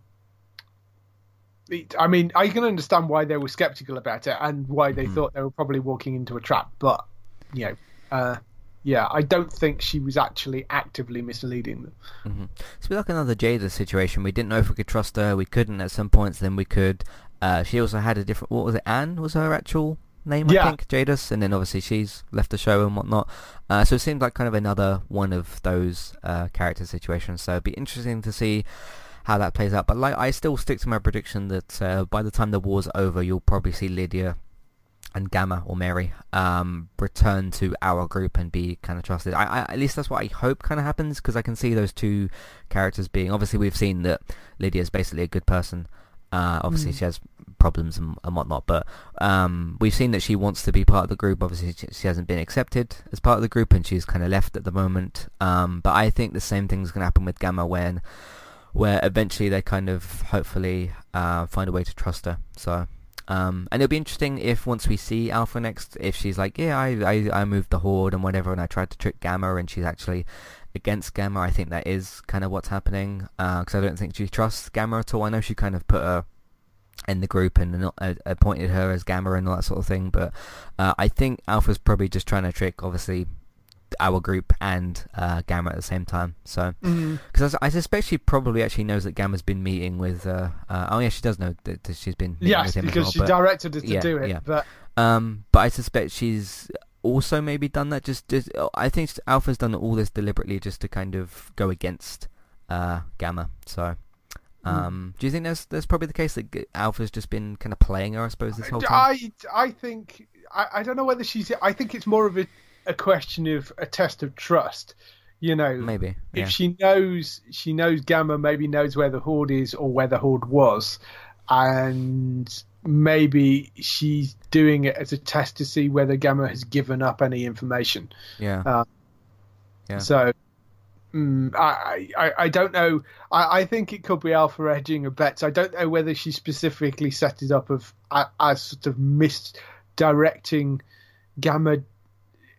it- I mean, I can understand why they were skeptical about it and why they Mhm. thought they were probably walking into a trap, but you know, uh, yeah, I don't think she was actually actively misleading them. Mm-hmm. It's a bit like another Jada situation. We didn't know if we could trust her. We couldn't at some points. Then we could. Uh, she also had a different. What was it? Anne was her actual name, I think. Jadis, and then obviously she's left the show and whatnot. Uh, so it seems like kind of another one of those uh, character situations. So it'd be interesting to see how that plays out. But like, I still stick to my prediction that uh, by the time the war's over, you'll probably see Lydia and Gamma or Mary um, return to our group and be kind of trusted. I, I, at least that's what I hope kind of happens because I can see those two characters being. Obviously, we've seen that Lydia is basically a good person. Uh, obviously, Mm. she has problems and, and whatnot, but um, we've seen that she wants to be part of the group. Obviously, she, she hasn't been accepted as part of the group, and she's kind of left at the moment. Um, but I think the same thing's going to happen with Gamma when, where eventually they kind of hopefully uh, find a way to trust her. So. Um, and it'll be interesting if once we see Alpha next, if she's like, yeah, I, I, I moved the Horde and whatever, and I tried to trick Gamma, and she's actually against Gamma. I think that is kind of what's happening because I don't think she trusts Gamma at all. I know she kind of put her in the group and uh, appointed her as Gamma and all that sort of thing, but uh, I think Alpha's probably just trying to trick, obviously, our group and uh, Gamma at the same time. So because I, I suspect she probably actually knows that Gamma's been meeting with. Uh, uh, oh yeah, she does know that, that she's been Yes, with him because well, she but- directed us to yeah, do it. yeah. But um, but I suspect she's also maybe done that. Just, just I think Alpha's done all this deliberately just to kind of go against uh, Gamma. So, um, do you think that's that's probably the case that Alpha's just been kind of playing her? I suppose this whole time. I I think I, I don't know whether she's. I think it's more of a, a question of a test of trust. You know, maybe. if Yeah. she knows she knows Gamma maybe knows where the Horde is or where the Horde was, and maybe she's doing it as a test to see whether Gamma has given up any information. yeah. uh, Yeah. So. Mm, I, I I don't know. I, I think it could be Alpha edging a bet. I don't know whether she specifically set it up of as sort of misdirecting Gamma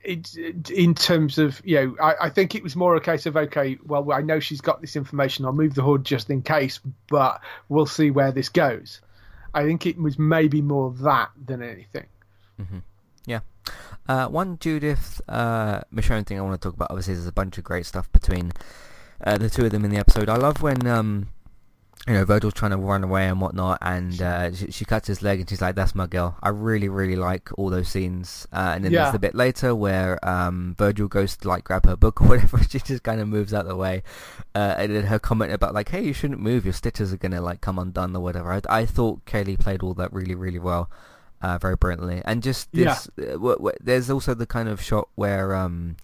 it, in terms of you know. I, I think it was more a case of okay, well I know she's got this information. I'll move the hood just in case, but we'll see where this goes. I think it was maybe more that than anything. Uh, one Judith uh, Michonne thing I want to talk about. Obviously, there's a bunch of great stuff between uh, the two of them in the episode. I love when um, you know Virgil's trying to run away and whatnot, and uh, she, she cuts his leg, and she's like, "That's my girl." I really, really like all those scenes. Uh, and then Yeah. there's the bit later where um, Virgil goes to like grab her book or whatever. She just kind of moves out of the way, uh, and then her comment about like, "Hey, you shouldn't move. Your stitches are gonna like come undone or whatever." I, I thought Cailey played all that really, really well uh, very brilliantly. And just Yeah. this, uh, w- w- there's also the kind of shot where, um,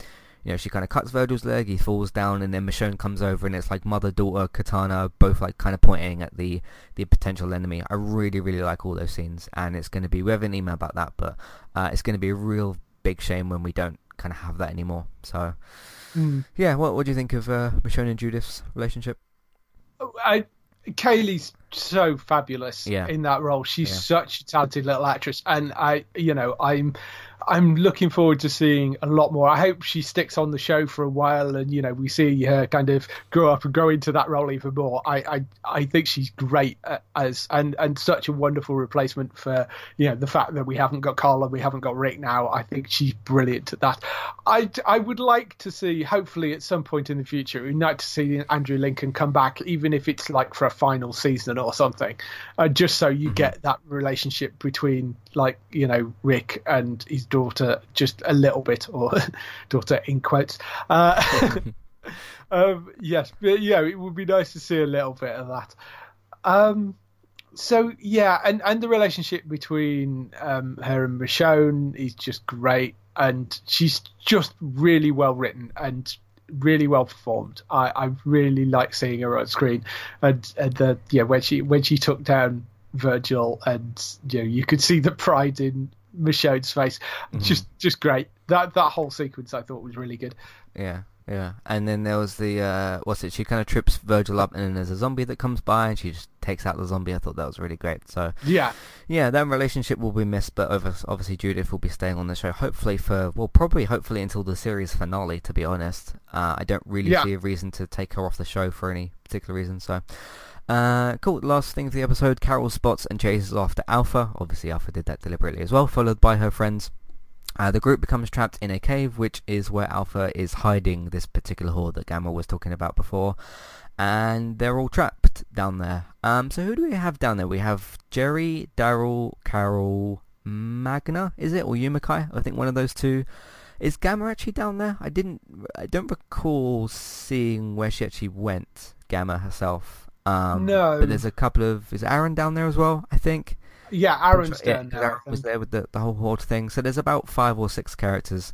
you know, she kind of cuts Virgil's leg, he falls down, and then Michonne comes over, and it's like mother-daughter katana, both like kind of pointing at the the potential enemy. I really, really like all those scenes, and it's going to be we have an email about that, but uh, it's going to be a real big shame when we don't kind of have that anymore. So, Mm. yeah, what what do you think of uh, Michonne and Judith's relationship? I, Cailey's so fabulous Yeah. in that role. She's Yeah. such a talented little actress, and I, you know, I'm, I'm looking forward to seeing a lot more. I hope she sticks on the show for a while, and you know, we see her kind of grow up and grow into that role even more. I, I, I think she's great uh, as and and such a wonderful replacement for you know the fact that we haven't got Carla, we haven't got Rick now. I think she's brilliant at that. I, I would like to see, hopefully, at some point in the future, we'd like to see Andrew Lincoln come back, even if it's like for a final season or something, uh, just so you get that relationship between, like, you know, Rick and his daughter just a little bit, or daughter in quotes. Uh, um, yes, but yeah, it would be nice to see a little bit of that. Um, so yeah, and and the relationship between um, her and Michonne is just great, and she's just really well written and really well performed. I, I really like seeing her on screen, and and the yeah when she when she took down Virgil, and you know you could see the pride in Michonne's face, just just great. That that whole sequence I thought was really good. Yeah, yeah. And then there was the uh, what's it? She kind of trips Virgil up, and then there's a zombie that comes by, and she just takes out the zombie. I thought that was really great. So Yeah, yeah, that relationship will be missed, but obviously Judith will be staying on the show. Hopefully for well, probably hopefully until the series finale. To be honest, uh, I don't really Yeah. see a reason to take her off the show for any particular reason. So. Uh, cool. Last thing of the episode, Carol spots and chases after Alpha. Obviously, Alpha did that deliberately as well, followed by her friends. Uh, the group becomes trapped in a cave, which is where Alpha is hiding this particular horde that Gamma was talking about before. And they're all trapped down there. Um, so who do we have down there? We have Jerry, Daryl, Carol, Magna, is it? Or Yumiko? I think one of those two. Is Gamma actually down there? I didn't, I don't recall seeing where she actually went, Gamma herself. Um, No. But there's a couple of, is Aaron down there as well, I think? Yeah, Aaron's yeah, done. now, Aaron was there with the, the whole horde thing. So there's about five or six characters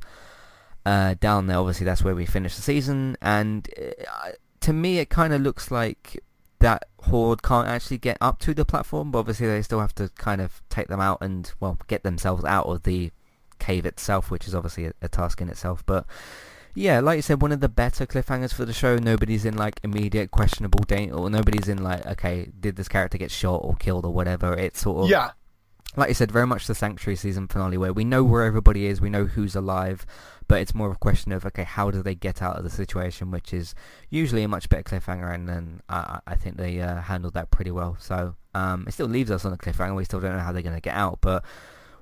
uh, down there. Obviously, that's where we finish the season, and uh, to me, it kind of looks like that horde can't actually get up to the platform. But obviously, they still have to kind of take them out and well get themselves out of the cave itself, which is obviously a, a task in itself. But yeah, like you said, one of the better cliffhangers for the show. Nobody's in like immediate questionable danger, or nobody's in like, okay, did this character get shot or killed or whatever. It's sort of Yeah, like you said, very much the Sanctuary season finale where we know where everybody is, we know who's alive, but it's more of a question of, okay, how do they get out of the situation, which is usually a much better cliffhanger, and then I, I think they uh, handled that pretty well. So um, it still leaves us on a cliffhanger. We still don't know how they're going to get out, but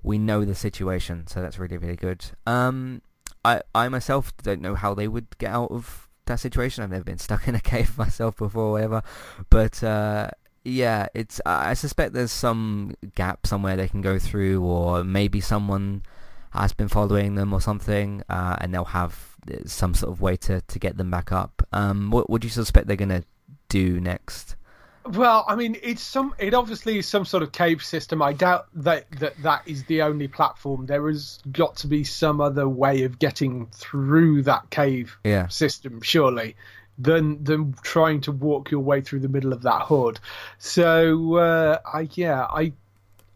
we know the situation, so that's really, really good. Um, I, I myself don't know how they would get out of that situation. I've never been stuck in a cave myself before, or whatever, but uh, yeah, it's. I suspect there's some gap somewhere they can go through, or maybe someone has been following them or something, uh, and they'll have some sort of way to, to get them back up. Um, what would you suspect they're gonna do next? Well, I mean, it's some. It obviously is some sort of cave system. I doubt that that that is the only platform. There has got to be some other way of getting through that cave Yeah, system, surely, than than trying to walk your way through the middle of that hood. So, uh, I yeah, I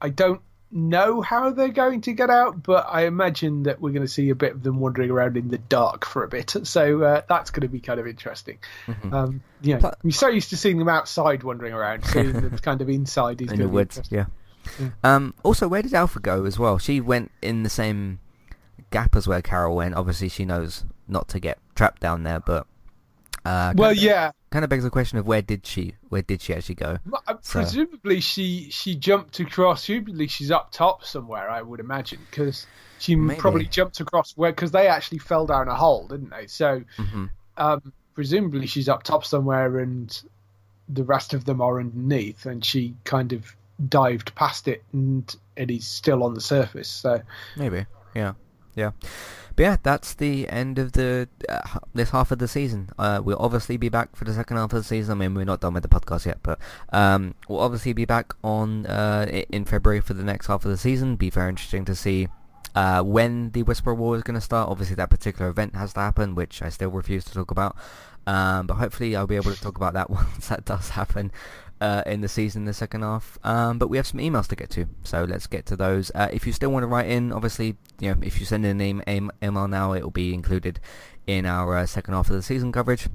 I don't know how they're going to get out, but I imagine that we're going to see a bit of them wandering around in the dark for a bit. So uh, that's going to be kind of interesting. Mhm. Um, you know, Pl- we're so used to seeing them outside wandering around, seeing them kind of inside is in going the to woods. interesting. Yeah. Yeah. Um, also, where did Alpha go as well? She went in the same gap as where Carol went. Obviously, she knows not to get trapped down there, but uh, Well, of, yeah, kind of begs the question of where did she where did she actually go? Uh, So- presumably she she jumped across. Presumably she's up top somewhere. I would imagine because she Maybe. probably jumped across where because they actually fell down a hole, didn't they? So hmm um, presumably she's up top somewhere, and the rest of them are underneath, and she kind of dived past it, and it is still on the surface. So Maybe, yeah, yeah. But yeah, that's the end of the uh, this half of the season. Uh, we'll obviously be back for the second half of the season. I mean, we're not done with the podcast yet, but um, we'll obviously be back on uh, in February for the next half of the season. Be very interesting to see uh, when the Whisper War is going to start. Obviously, that particular event has to happen, which I still refuse to talk about. Um, but hopefully, I'll be able to talk about that once that does happen uh, in the season, the second half. Um, but we have some emails to get to, so let's get to those. Uh, if you still want to write in, obviously, you know, if you send in an email now, it will be included in our uh, second half of the season coverage.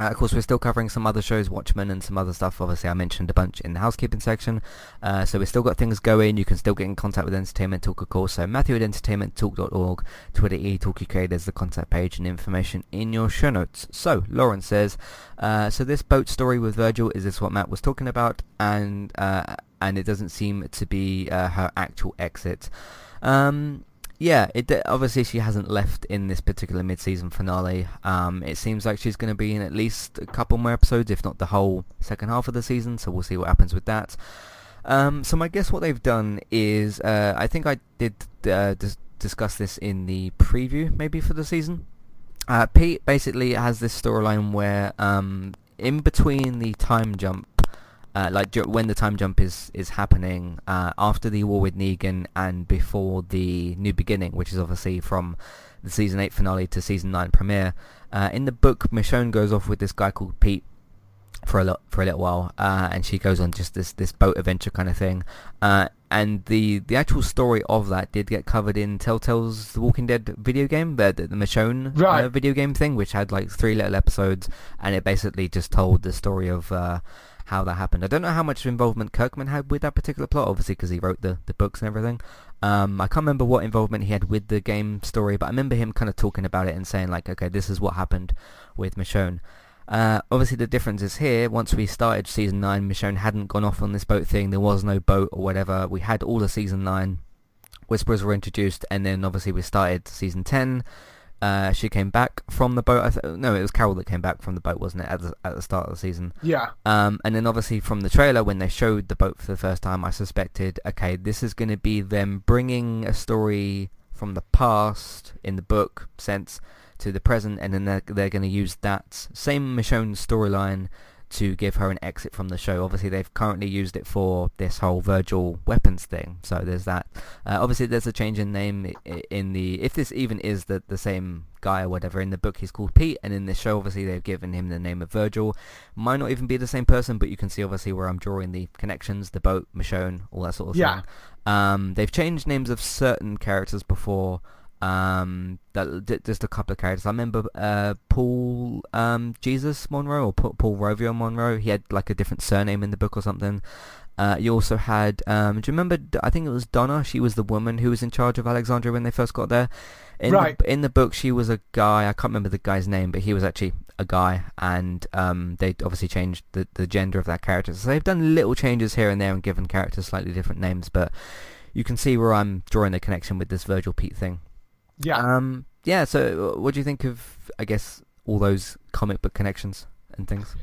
Uh, of course, we're still covering some other shows, Watchmen and some other stuff. Obviously, I mentioned a bunch in the housekeeping section. Uh, so we've still got things going. You can still get in contact with Entertainment Talk, of course. So Matthew at entertainmenttalk.org, Twitter e Talkie there's the contact page and information in your show notes. So Lauren says, uh, so this boat story with Virgil is this what Matt was talking about, and uh, and it doesn't seem to be uh, her actual exit. Um, yeah, it obviously she hasn't left in this particular mid-season finale. Um, it seems like she's going to be in at least a couple more episodes, if not the whole second half of the season. So we'll see what happens with that. Um, so my guess what they've done is, uh, I think I did uh, dis- discuss this in the preview, maybe for the season. Uh, Pete basically has this storyline where, um, in between the time jump uh, like when the time jump is is happening uh, after the war with Negan and before the new beginning, which is obviously from the season eight finale to season nine premiere. Uh, in the book, Michonne goes off with this guy called Pete for a lo- for a little while, uh, and she goes on just this this boat adventure kind of thing. Uh, and the the actual story of that did get covered in Telltale's The Walking Dead video game, the the, the Michonne Right. uh, video game thing, which had like three little episodes, and it basically just told the story of. How that happened. I don't know how much involvement Kirkman had with that particular plot, obviously because he wrote the, the books and everything. Um, I can't remember what involvement he had with the game story, but I remember him kind of talking about it and saying like, okay, this is what happened with Michonne. Uh, obviously the difference is here, once we started season 9, Michonne hadn't gone off on this boat thing, there was no boat or whatever, we had all of season 9, Whispers were introduced, and then obviously we started season 10, uh, she came back from the boat. I th- no, it was Carol that came back from the boat, wasn't it, at the, at the start of the season? yeah, Um, and then obviously from the trailer, when they showed the boat for the first time, I suspected, okay, this is going to be them bringing a story from the past in the book sense to the present, and then they're, they're going to use that same Michonne storyline to give her an exit from the show. Obviously, they've currently used it for this whole Virgil weapons thing. So there's that. Uh, obviously, there's a change in name in the if this even is the the same guy or whatever. In the book, he's called Pete, and in this show, obviously, they've given him the name of Virgil. Might not even be the same person, but you can see obviously where I'm drawing the connections, the boat, Michonne, all that sort of Yeah. thing. Um, they've changed names of certain characters before. Um, that just a couple of characters. I remember uh, Paul um, Jesus Monroe or Paul Rovia Monroe. He had like a different surname in the book or something. Uh, you also had, um, do you remember? I think it was Donna. She was the woman who was in charge of Alexandria when they first got there. In Right. The, in the book, she was a guy. I can't remember the guy's name, but he was actually a guy, and um, they obviously changed the the gender of that character. So they've done little changes here and there and given characters slightly different names, but you can see where I'm drawing the connection with this Virgil Pete thing. Yeah. Um, yeah. So, what do you think of, I guess, all those comic book connections and things?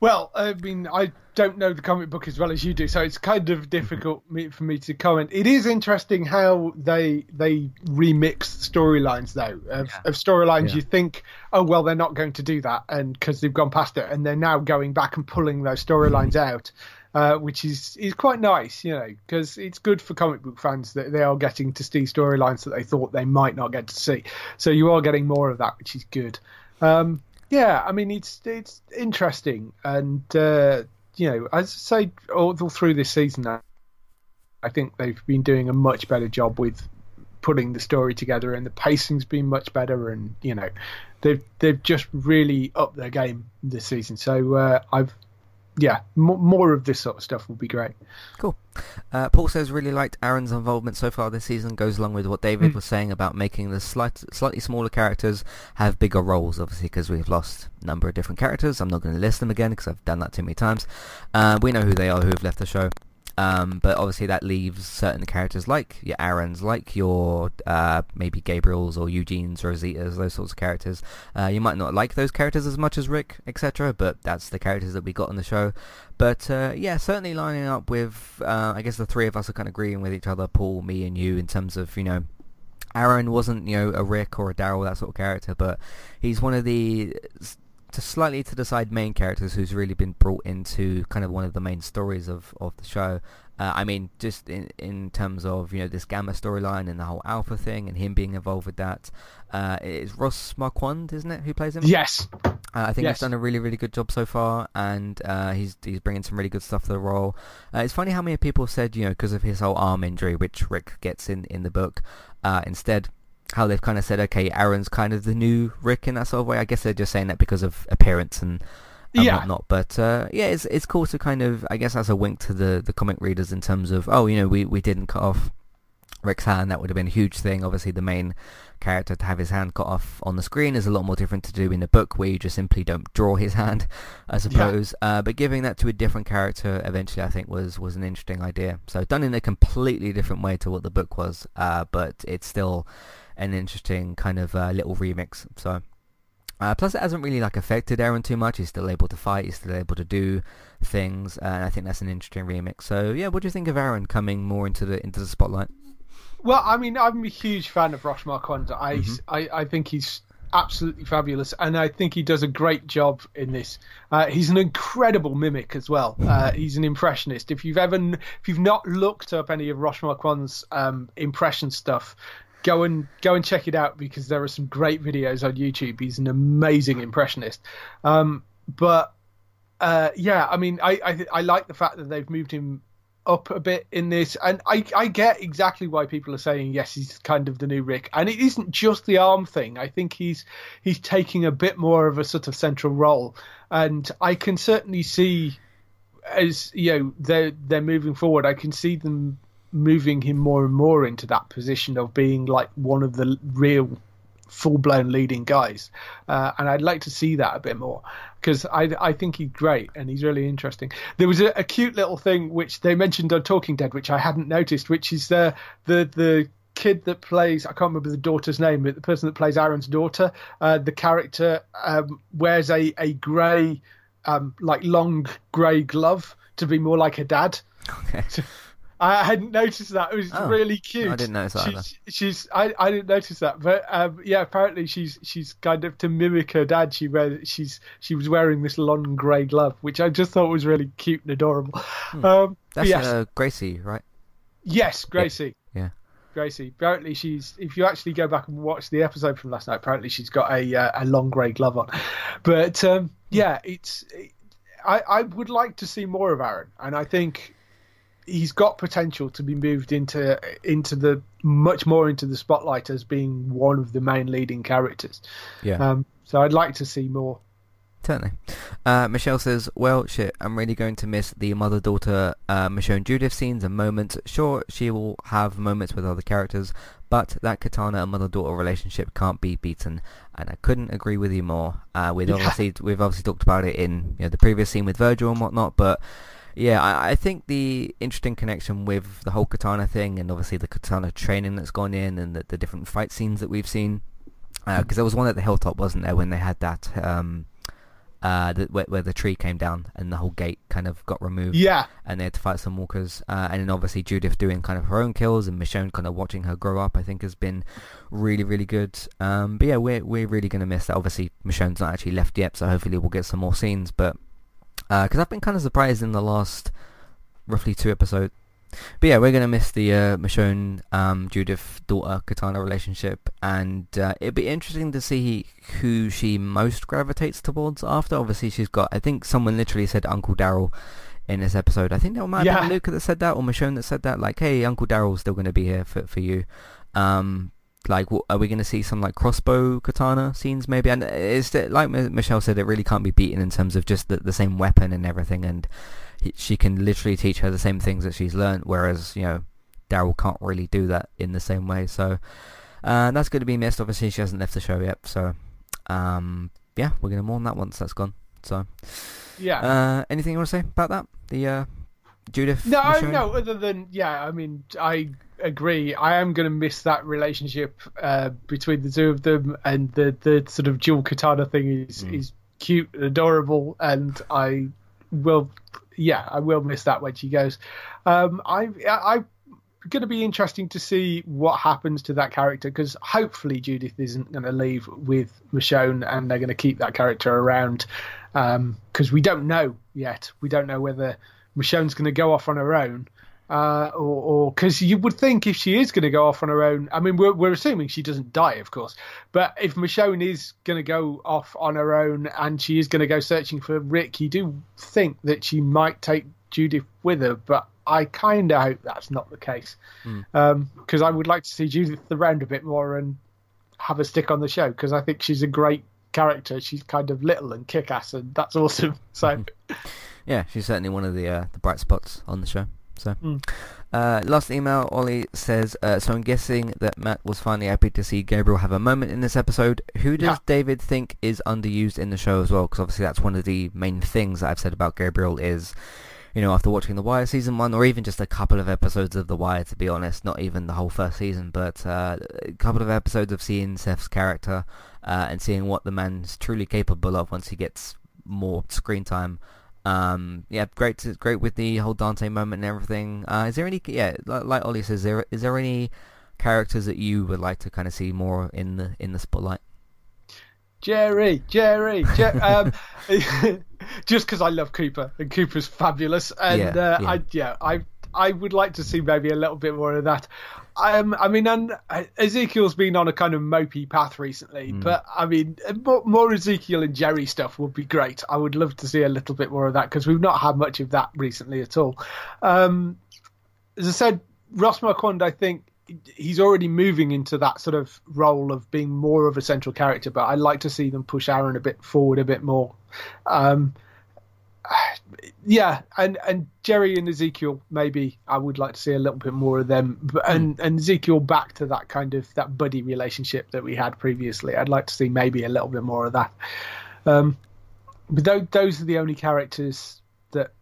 Well, I mean, I don't know the comic book as well as you do, so it's kind of difficult for me to comment. It is interesting how they they remix storylines, though. Of, Yeah. of storylines, Yeah. you think, oh well, they're not going to do that, and because they've gone past it, and they're now going back and pulling those storylines out, uh, which is is quite nice, you know, because it's good for comic book fans that they are getting to see storylines that they thought they might not get to see. So you are getting more of that, which is good. Um, yeah, I mean it's it's interesting, and uh, you know, as I say, all, all through this season, I, think they've been doing a much better job with putting the story together, and the pacing's been much better, and you know, they've they've just really upped their game this season. So uh, I've yeah, more of this sort of stuff will be great. Cool. Uh, Paul says really liked Aaron's involvement so far this season. Goes along with what David Mm. was saying about making the slight, slightly smaller characters have bigger roles. Obviously, because we've lost a number of different characters. I'm not going to list them again because I've done that too many times. Uh, we know who they are who have left the show. Um, but obviously that leaves certain characters like your Aaron's, like your uh, maybe Gabriel's or Eugene's, or Rosita's, those sorts of characters. Uh, you might not like those characters as much as Rick, etc. But that's the characters that we got on the show. But uh, yeah, certainly lining up with, uh, I guess the three of us are kind of agreeing with each other, Paul, me, and you, in terms of you know, Aaron wasn't you know a Rick or a Daryl that sort of character, but he's one of the to slightly to the side main characters who's really been brought into kind of one of the main stories of, of the show. Uh, I mean, just in in terms of you know this Gamma storyline and the whole Alpha thing and him being involved with that. Uh, it's Ross Marquand, isn't it, who plays him? Yes, Uh, I think Yes. he's done a really, really good job so far, and uh, he's he's bringing some really good stuff to the role. Uh, it's funny how many people said, you know, because of his whole arm injury, which Rick gets in in the book, uh, instead, how they've kind of said, okay, Aaron's kind of the new Rick in that sort of way. I guess they're just saying that because of appearance and, and Yeah. whatnot. But uh, yeah, it's it's cool to kind of, I guess, as a wink to the the comic readers in terms of, oh, you know, we we didn't cut off Rick's hand. That would have been a huge thing. Obviously, the main character to have his hand cut off on the screen is a lot more different to do in the book where you just simply don't draw his hand, I suppose. Uh, but giving that to a different character eventually I think was, was an interesting idea. So done in a completely different way to what the book was, uh, but it's still an interesting kind of uh, little remix. So uh, plus, it hasn't really like affected Aaron too much. He's still able to fight. He's still able to do things, and I think that's an interesting remix. So yeah, what do you think of Aaron coming more into the into the spotlight? Well, I mean, I'm a huge fan of Ross Marquand. I, Mhm. I, I think he's absolutely fabulous, and I think he does a great job in this. Uh, he's an incredible mimic as well. Uh, he's an impressionist. If you've ever, if you've not looked up any of Ross Marquand's um, impression stuff, go and go and check it out because there are some great videos on YouTube. He's an amazing impressionist. Um, but uh, yeah, I mean, I, I I like the fact that they've moved him up a bit in this, and I I get exactly why people are saying yes, he's kind of the new Rick, and it isn't just the arm thing. I think he's he's taking a bit more of a sort of central role, and I can certainly see as you know they're they're moving forward. I can see them moving him more and more into that position of being like one of the real full blown leading guys, uh, and I'd like to see that a bit more because I I think he's great and he's really interesting. There was a, a cute little thing which they mentioned on Talking Dead, which I hadn't noticed, which is the the the kid that plays I can't remember the daughter's name, but the person that plays Aaron's daughter, uh, the character um, wears a a grey um, like long grey glove to be more like a dad. Okay. I hadn't noticed that. It was Oh, really cute. I didn't notice that. She's, she's I, I didn't notice that, but um, yeah, apparently she's she's kind of to mimic her dad. She wears she's she was wearing this long grey glove, which I just thought was really cute and adorable. Um, Hmm. That's yes, uh, Gracie, right? yes, Gracie. Yeah. Gracie. Apparently, she's. If you actually go back and watch the episode from last night, apparently she's got a uh, a long grey glove on. But um, yeah, it's. I I would like to see more of Aaron, and I think he's got potential to be moved into into the much more into the spotlight as being one of the main leading characters. Yeah. Um, so I'd like to see more. Certainly. Uh, Michelle says, well, shit, I'm really going to miss the mother-daughter uh, Michonne Judith scenes and moments. Sure, she will have moments with other characters, but that Katana and mother-daughter relationship can't be beaten, and I couldn't agree with you more. Uh, we'd Yeah. obviously, we've obviously talked about it in you know, the previous scene with Virgil and whatnot, but yeah, I, I think the interesting connection with the whole Katana thing and obviously the Katana training that's gone in and the, the different fight scenes that we've seen, because there was one at the hilltop, wasn't there, when they had that... Um, uh, the, where, where the tree came down and the whole gate kind of got removed Yeah, and they had to fight some walkers uh, and then obviously Judith doing kind of her own kills and Michonne kind of watching her grow up I think has been really really good. Um, but yeah we're, we're really going to miss that. Obviously Michonne's not actually left yet so hopefully we'll get some more scenes but because I've been kind of surprised in the last roughly two episodes but yeah, we're gonna miss the uh, Michonne um, Judith daughter Katana relationship, and uh, it'd be interesting to see who she most gravitates towards after. Obviously, she's got. I think someone literally said Uncle Daryl in this episode. I think that might have Yeah. been Luca that said that, or Michonne that said that. Like, hey, Uncle Daryl's still gonna be here for for you. Um, like, are we gonna see some like crossbow katana scenes maybe? And it's that- like M- Michelle said, it really can't be beaten in terms of just the, the same weapon and everything, and he- she can literally teach her the same things that she's learned, whereas you know Daryl can't really do that in the same way. So uh, that's going to be missed. Obviously, she hasn't left the show yet, so um, yeah, we're going to mourn that once that's gone. So yeah. uh, anything you want to say about that? The uh, Judith? No, Michonne? no. Other than yeah, I mean, I agree. I am going to miss that relationship uh, between the two of them, and the the sort of dual katana thing is Mm. is cute and adorable, and I will, yeah, I will miss that when she goes. Um, I I. I'm going to be interesting to see what happens to that character because hopefully Judith isn't going to leave with Michonne and they're going to keep that character around because we don't know yet. We don't know whether Michonne's going to go off on her own, uh, or because you would think if she is going to go off on her own, I mean, we're, we're assuming she doesn't die, of course, but if Michonne is going to go off on her own and she is going to go searching for Rick, you do think that she might take Judith with her, but I kind of hope that's not the case because I would like to see Judith around a bit more and have her stick on the show because I think she's a great character. She's kind of little and kick-ass, and that's awesome. So. Yeah, she's certainly one of the uh, the bright spots on the show. So, Mm. uh, last email, Ollie says, uh, so I'm guessing that Matt was finally happy to see Gabriel have a moment in this episode. Who does Yeah. David think is underused in the show as well? Because obviously that's one of the main things that I've said about Gabriel is, you know, after watching The Wire season one, or even just a couple of episodes of The Wire, to be honest, not even the whole first season, but uh, a couple of episodes of seeing Seth's character uh, and seeing what the man's truly capable of once he gets more screen time. Um, yeah, great, to, great with the whole Dante moment and everything. Uh, is there any, yeah, like, like Ollie says, there is there any characters that you would like to kind of see more in the in the spotlight? Jerry, Jerry, Jer- um, just because I love Cooper and Cooper's fabulous, and Yeah, uh, yeah. I yeah I I would like to see maybe a little bit more of that. Um, I mean, and uh, Ezekiel's been on a kind of mopey path recently, but I mean, uh, more, more Ezekiel and Jerry stuff would be great. I would love to see a little bit more of that because we've not had much of that recently at all. Um, as I said, Ross Marquand, I think he's already moving into that sort of role of being more of a central character, but I'd like to see them push Aaron a bit forward a bit more. Um, yeah, and and Jerry and Ezekiel, maybe I would like to see a little bit more of them, and and Ezekiel back to that kind of that buddy relationship that we had previously. I'd like to see maybe a little bit more of that. Um, but those, those are the only characters that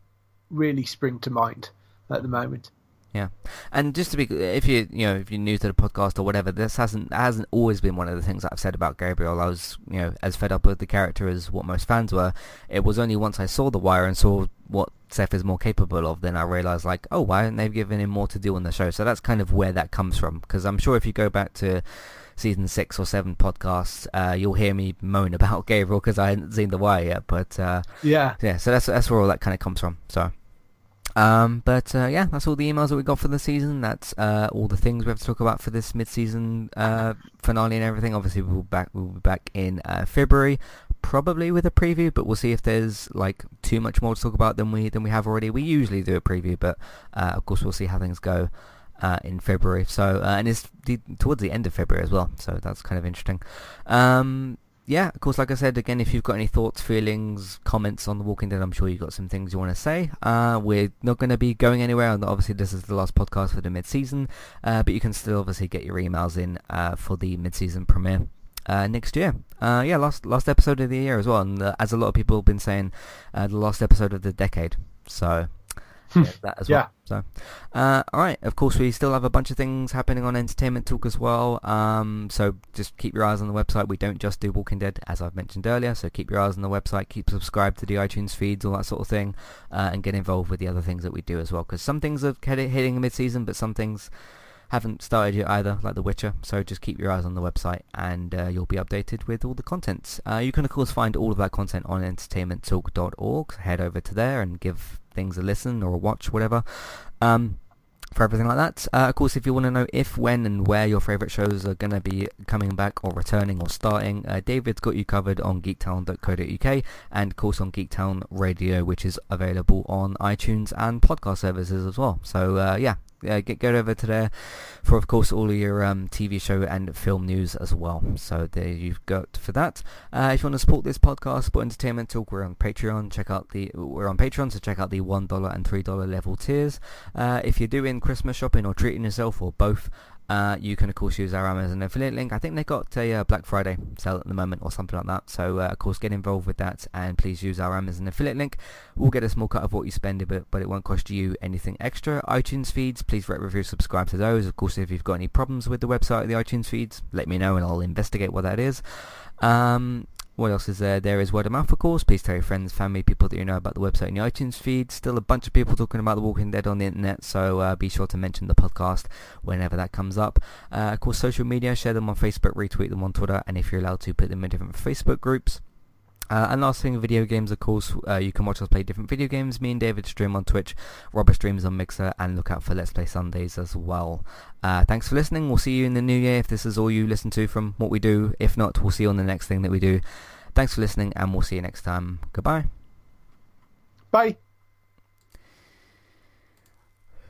really spring to mind at the moment. Yeah, and just to be, if you you know if you're new to the podcast or whatever, this hasn't hasn't always been one of the things that I've said about Gabriel. I was you know as fed up with the character as what most fans were. It was only once I saw The Wire and saw what Seth is more capable of, then I realized like, oh, why haven't they given him more to do on the show? So that's kind of where that comes from. Because I'm sure if you go back to season six or seven podcasts, uh, you'll hear me moan about Gabriel because I hadn't seen The Wire yet. But uh, yeah, yeah. So that's that's where all that kind of comes from. So. Um, but uh, yeah, that's all the emails that we got for the season. That's uh, all the things we have to talk about for this mid-season uh, finale and everything. Obviously, we'll be back. We'll be back in uh, February, probably with a preview. But we'll see if there's like too much more to talk about than we than we have already. We usually do a preview, but uh, of course we'll see how things go uh, in February. So uh, and it's the, towards the end of February as well. So that's kind of interesting. Um, yeah, of course, like I said, again, if you've got any thoughts, feelings, comments on The Walking Dead, I'm sure you've got some things you want to say. Uh, we're not going to be going anywhere, and obviously this is the last podcast for the mid-season, uh, but you can still obviously get your emails in uh, for the mid-season premiere. Uh, next year, uh, yeah, last last episode of the year as well, and uh, as a lot of people have been saying, the last episode of the decade. So that as well. So, uh, all right. Of course, we still have a bunch of things happening on Entertainment Talk as well. Um, so just keep your eyes on the website. We don't just do Walking Dead, as I've mentioned earlier. So keep your eyes on the website. Keep subscribed to the iTunes feeds, all that sort of thing, uh, and get involved with the other things that we do as well. Because some things are hitting mid-season, but some things haven't started yet either, like The Witcher. So just keep your eyes on the website, and uh, you'll be updated with all the contents. Uh, you can of course find all of that content on entertainmenttalk.org. Head over to there and give things a listen or a watch, whatever. Um, for everything like that. Uh, of course, if you want to know if, when, and where your favourite shows are going to be coming back or returning or starting, uh, David's got you covered on geektown.co.uk and of course on Geektown Radio, which is available on iTunes and podcast services as well. So uh, yeah, uh, get get over to there for of course all of your um, TV show and film news as well. So there you've got for that. Uh, if you want to support this podcast, Sport Entertainment Talk, we're on Patreon. Check out the we're on Patreon, so check out the one dollar and three dollar level tiers. Uh, if you're doing Christmas shopping or treating yourself or both, uh, you can of course use our Amazon affiliate link. I think they got a uh, Black Friday sale at the moment or something like that. So uh, of course get involved with that and please use our Amazon affiliate link. We'll get a small cut of what you spend, but but it won't cost you anything extra. iTunes feeds, please rate, review, subscribe to those. Of course, if you've got any problems with the website the iTunes feeds, let me know and I'll investigate what that is. Um, what else is there? There is word of mouth, of course. Please tell your friends, family, people that you know about the website and the iTunes feed. Still a bunch of people talking about The Walking Dead on the internet, so uh, be sure to mention the podcast whenever that comes up. Uh, of course, social media, share them on Facebook, retweet them on Twitter, and if you're allowed to, put them in different Facebook groups. Uh, and last thing, video games, of course, uh, you can watch us play different video games. Me and David stream on Twitch, Robert streams on Mixer, and look out for Let's Play Sundays as well. Uh, thanks for listening. We'll see you in the new year if this is all you listen to from what we do. If not, we'll see you on the next thing that we do. Thanks for listening, and we'll see you next time. Goodbye. Bye.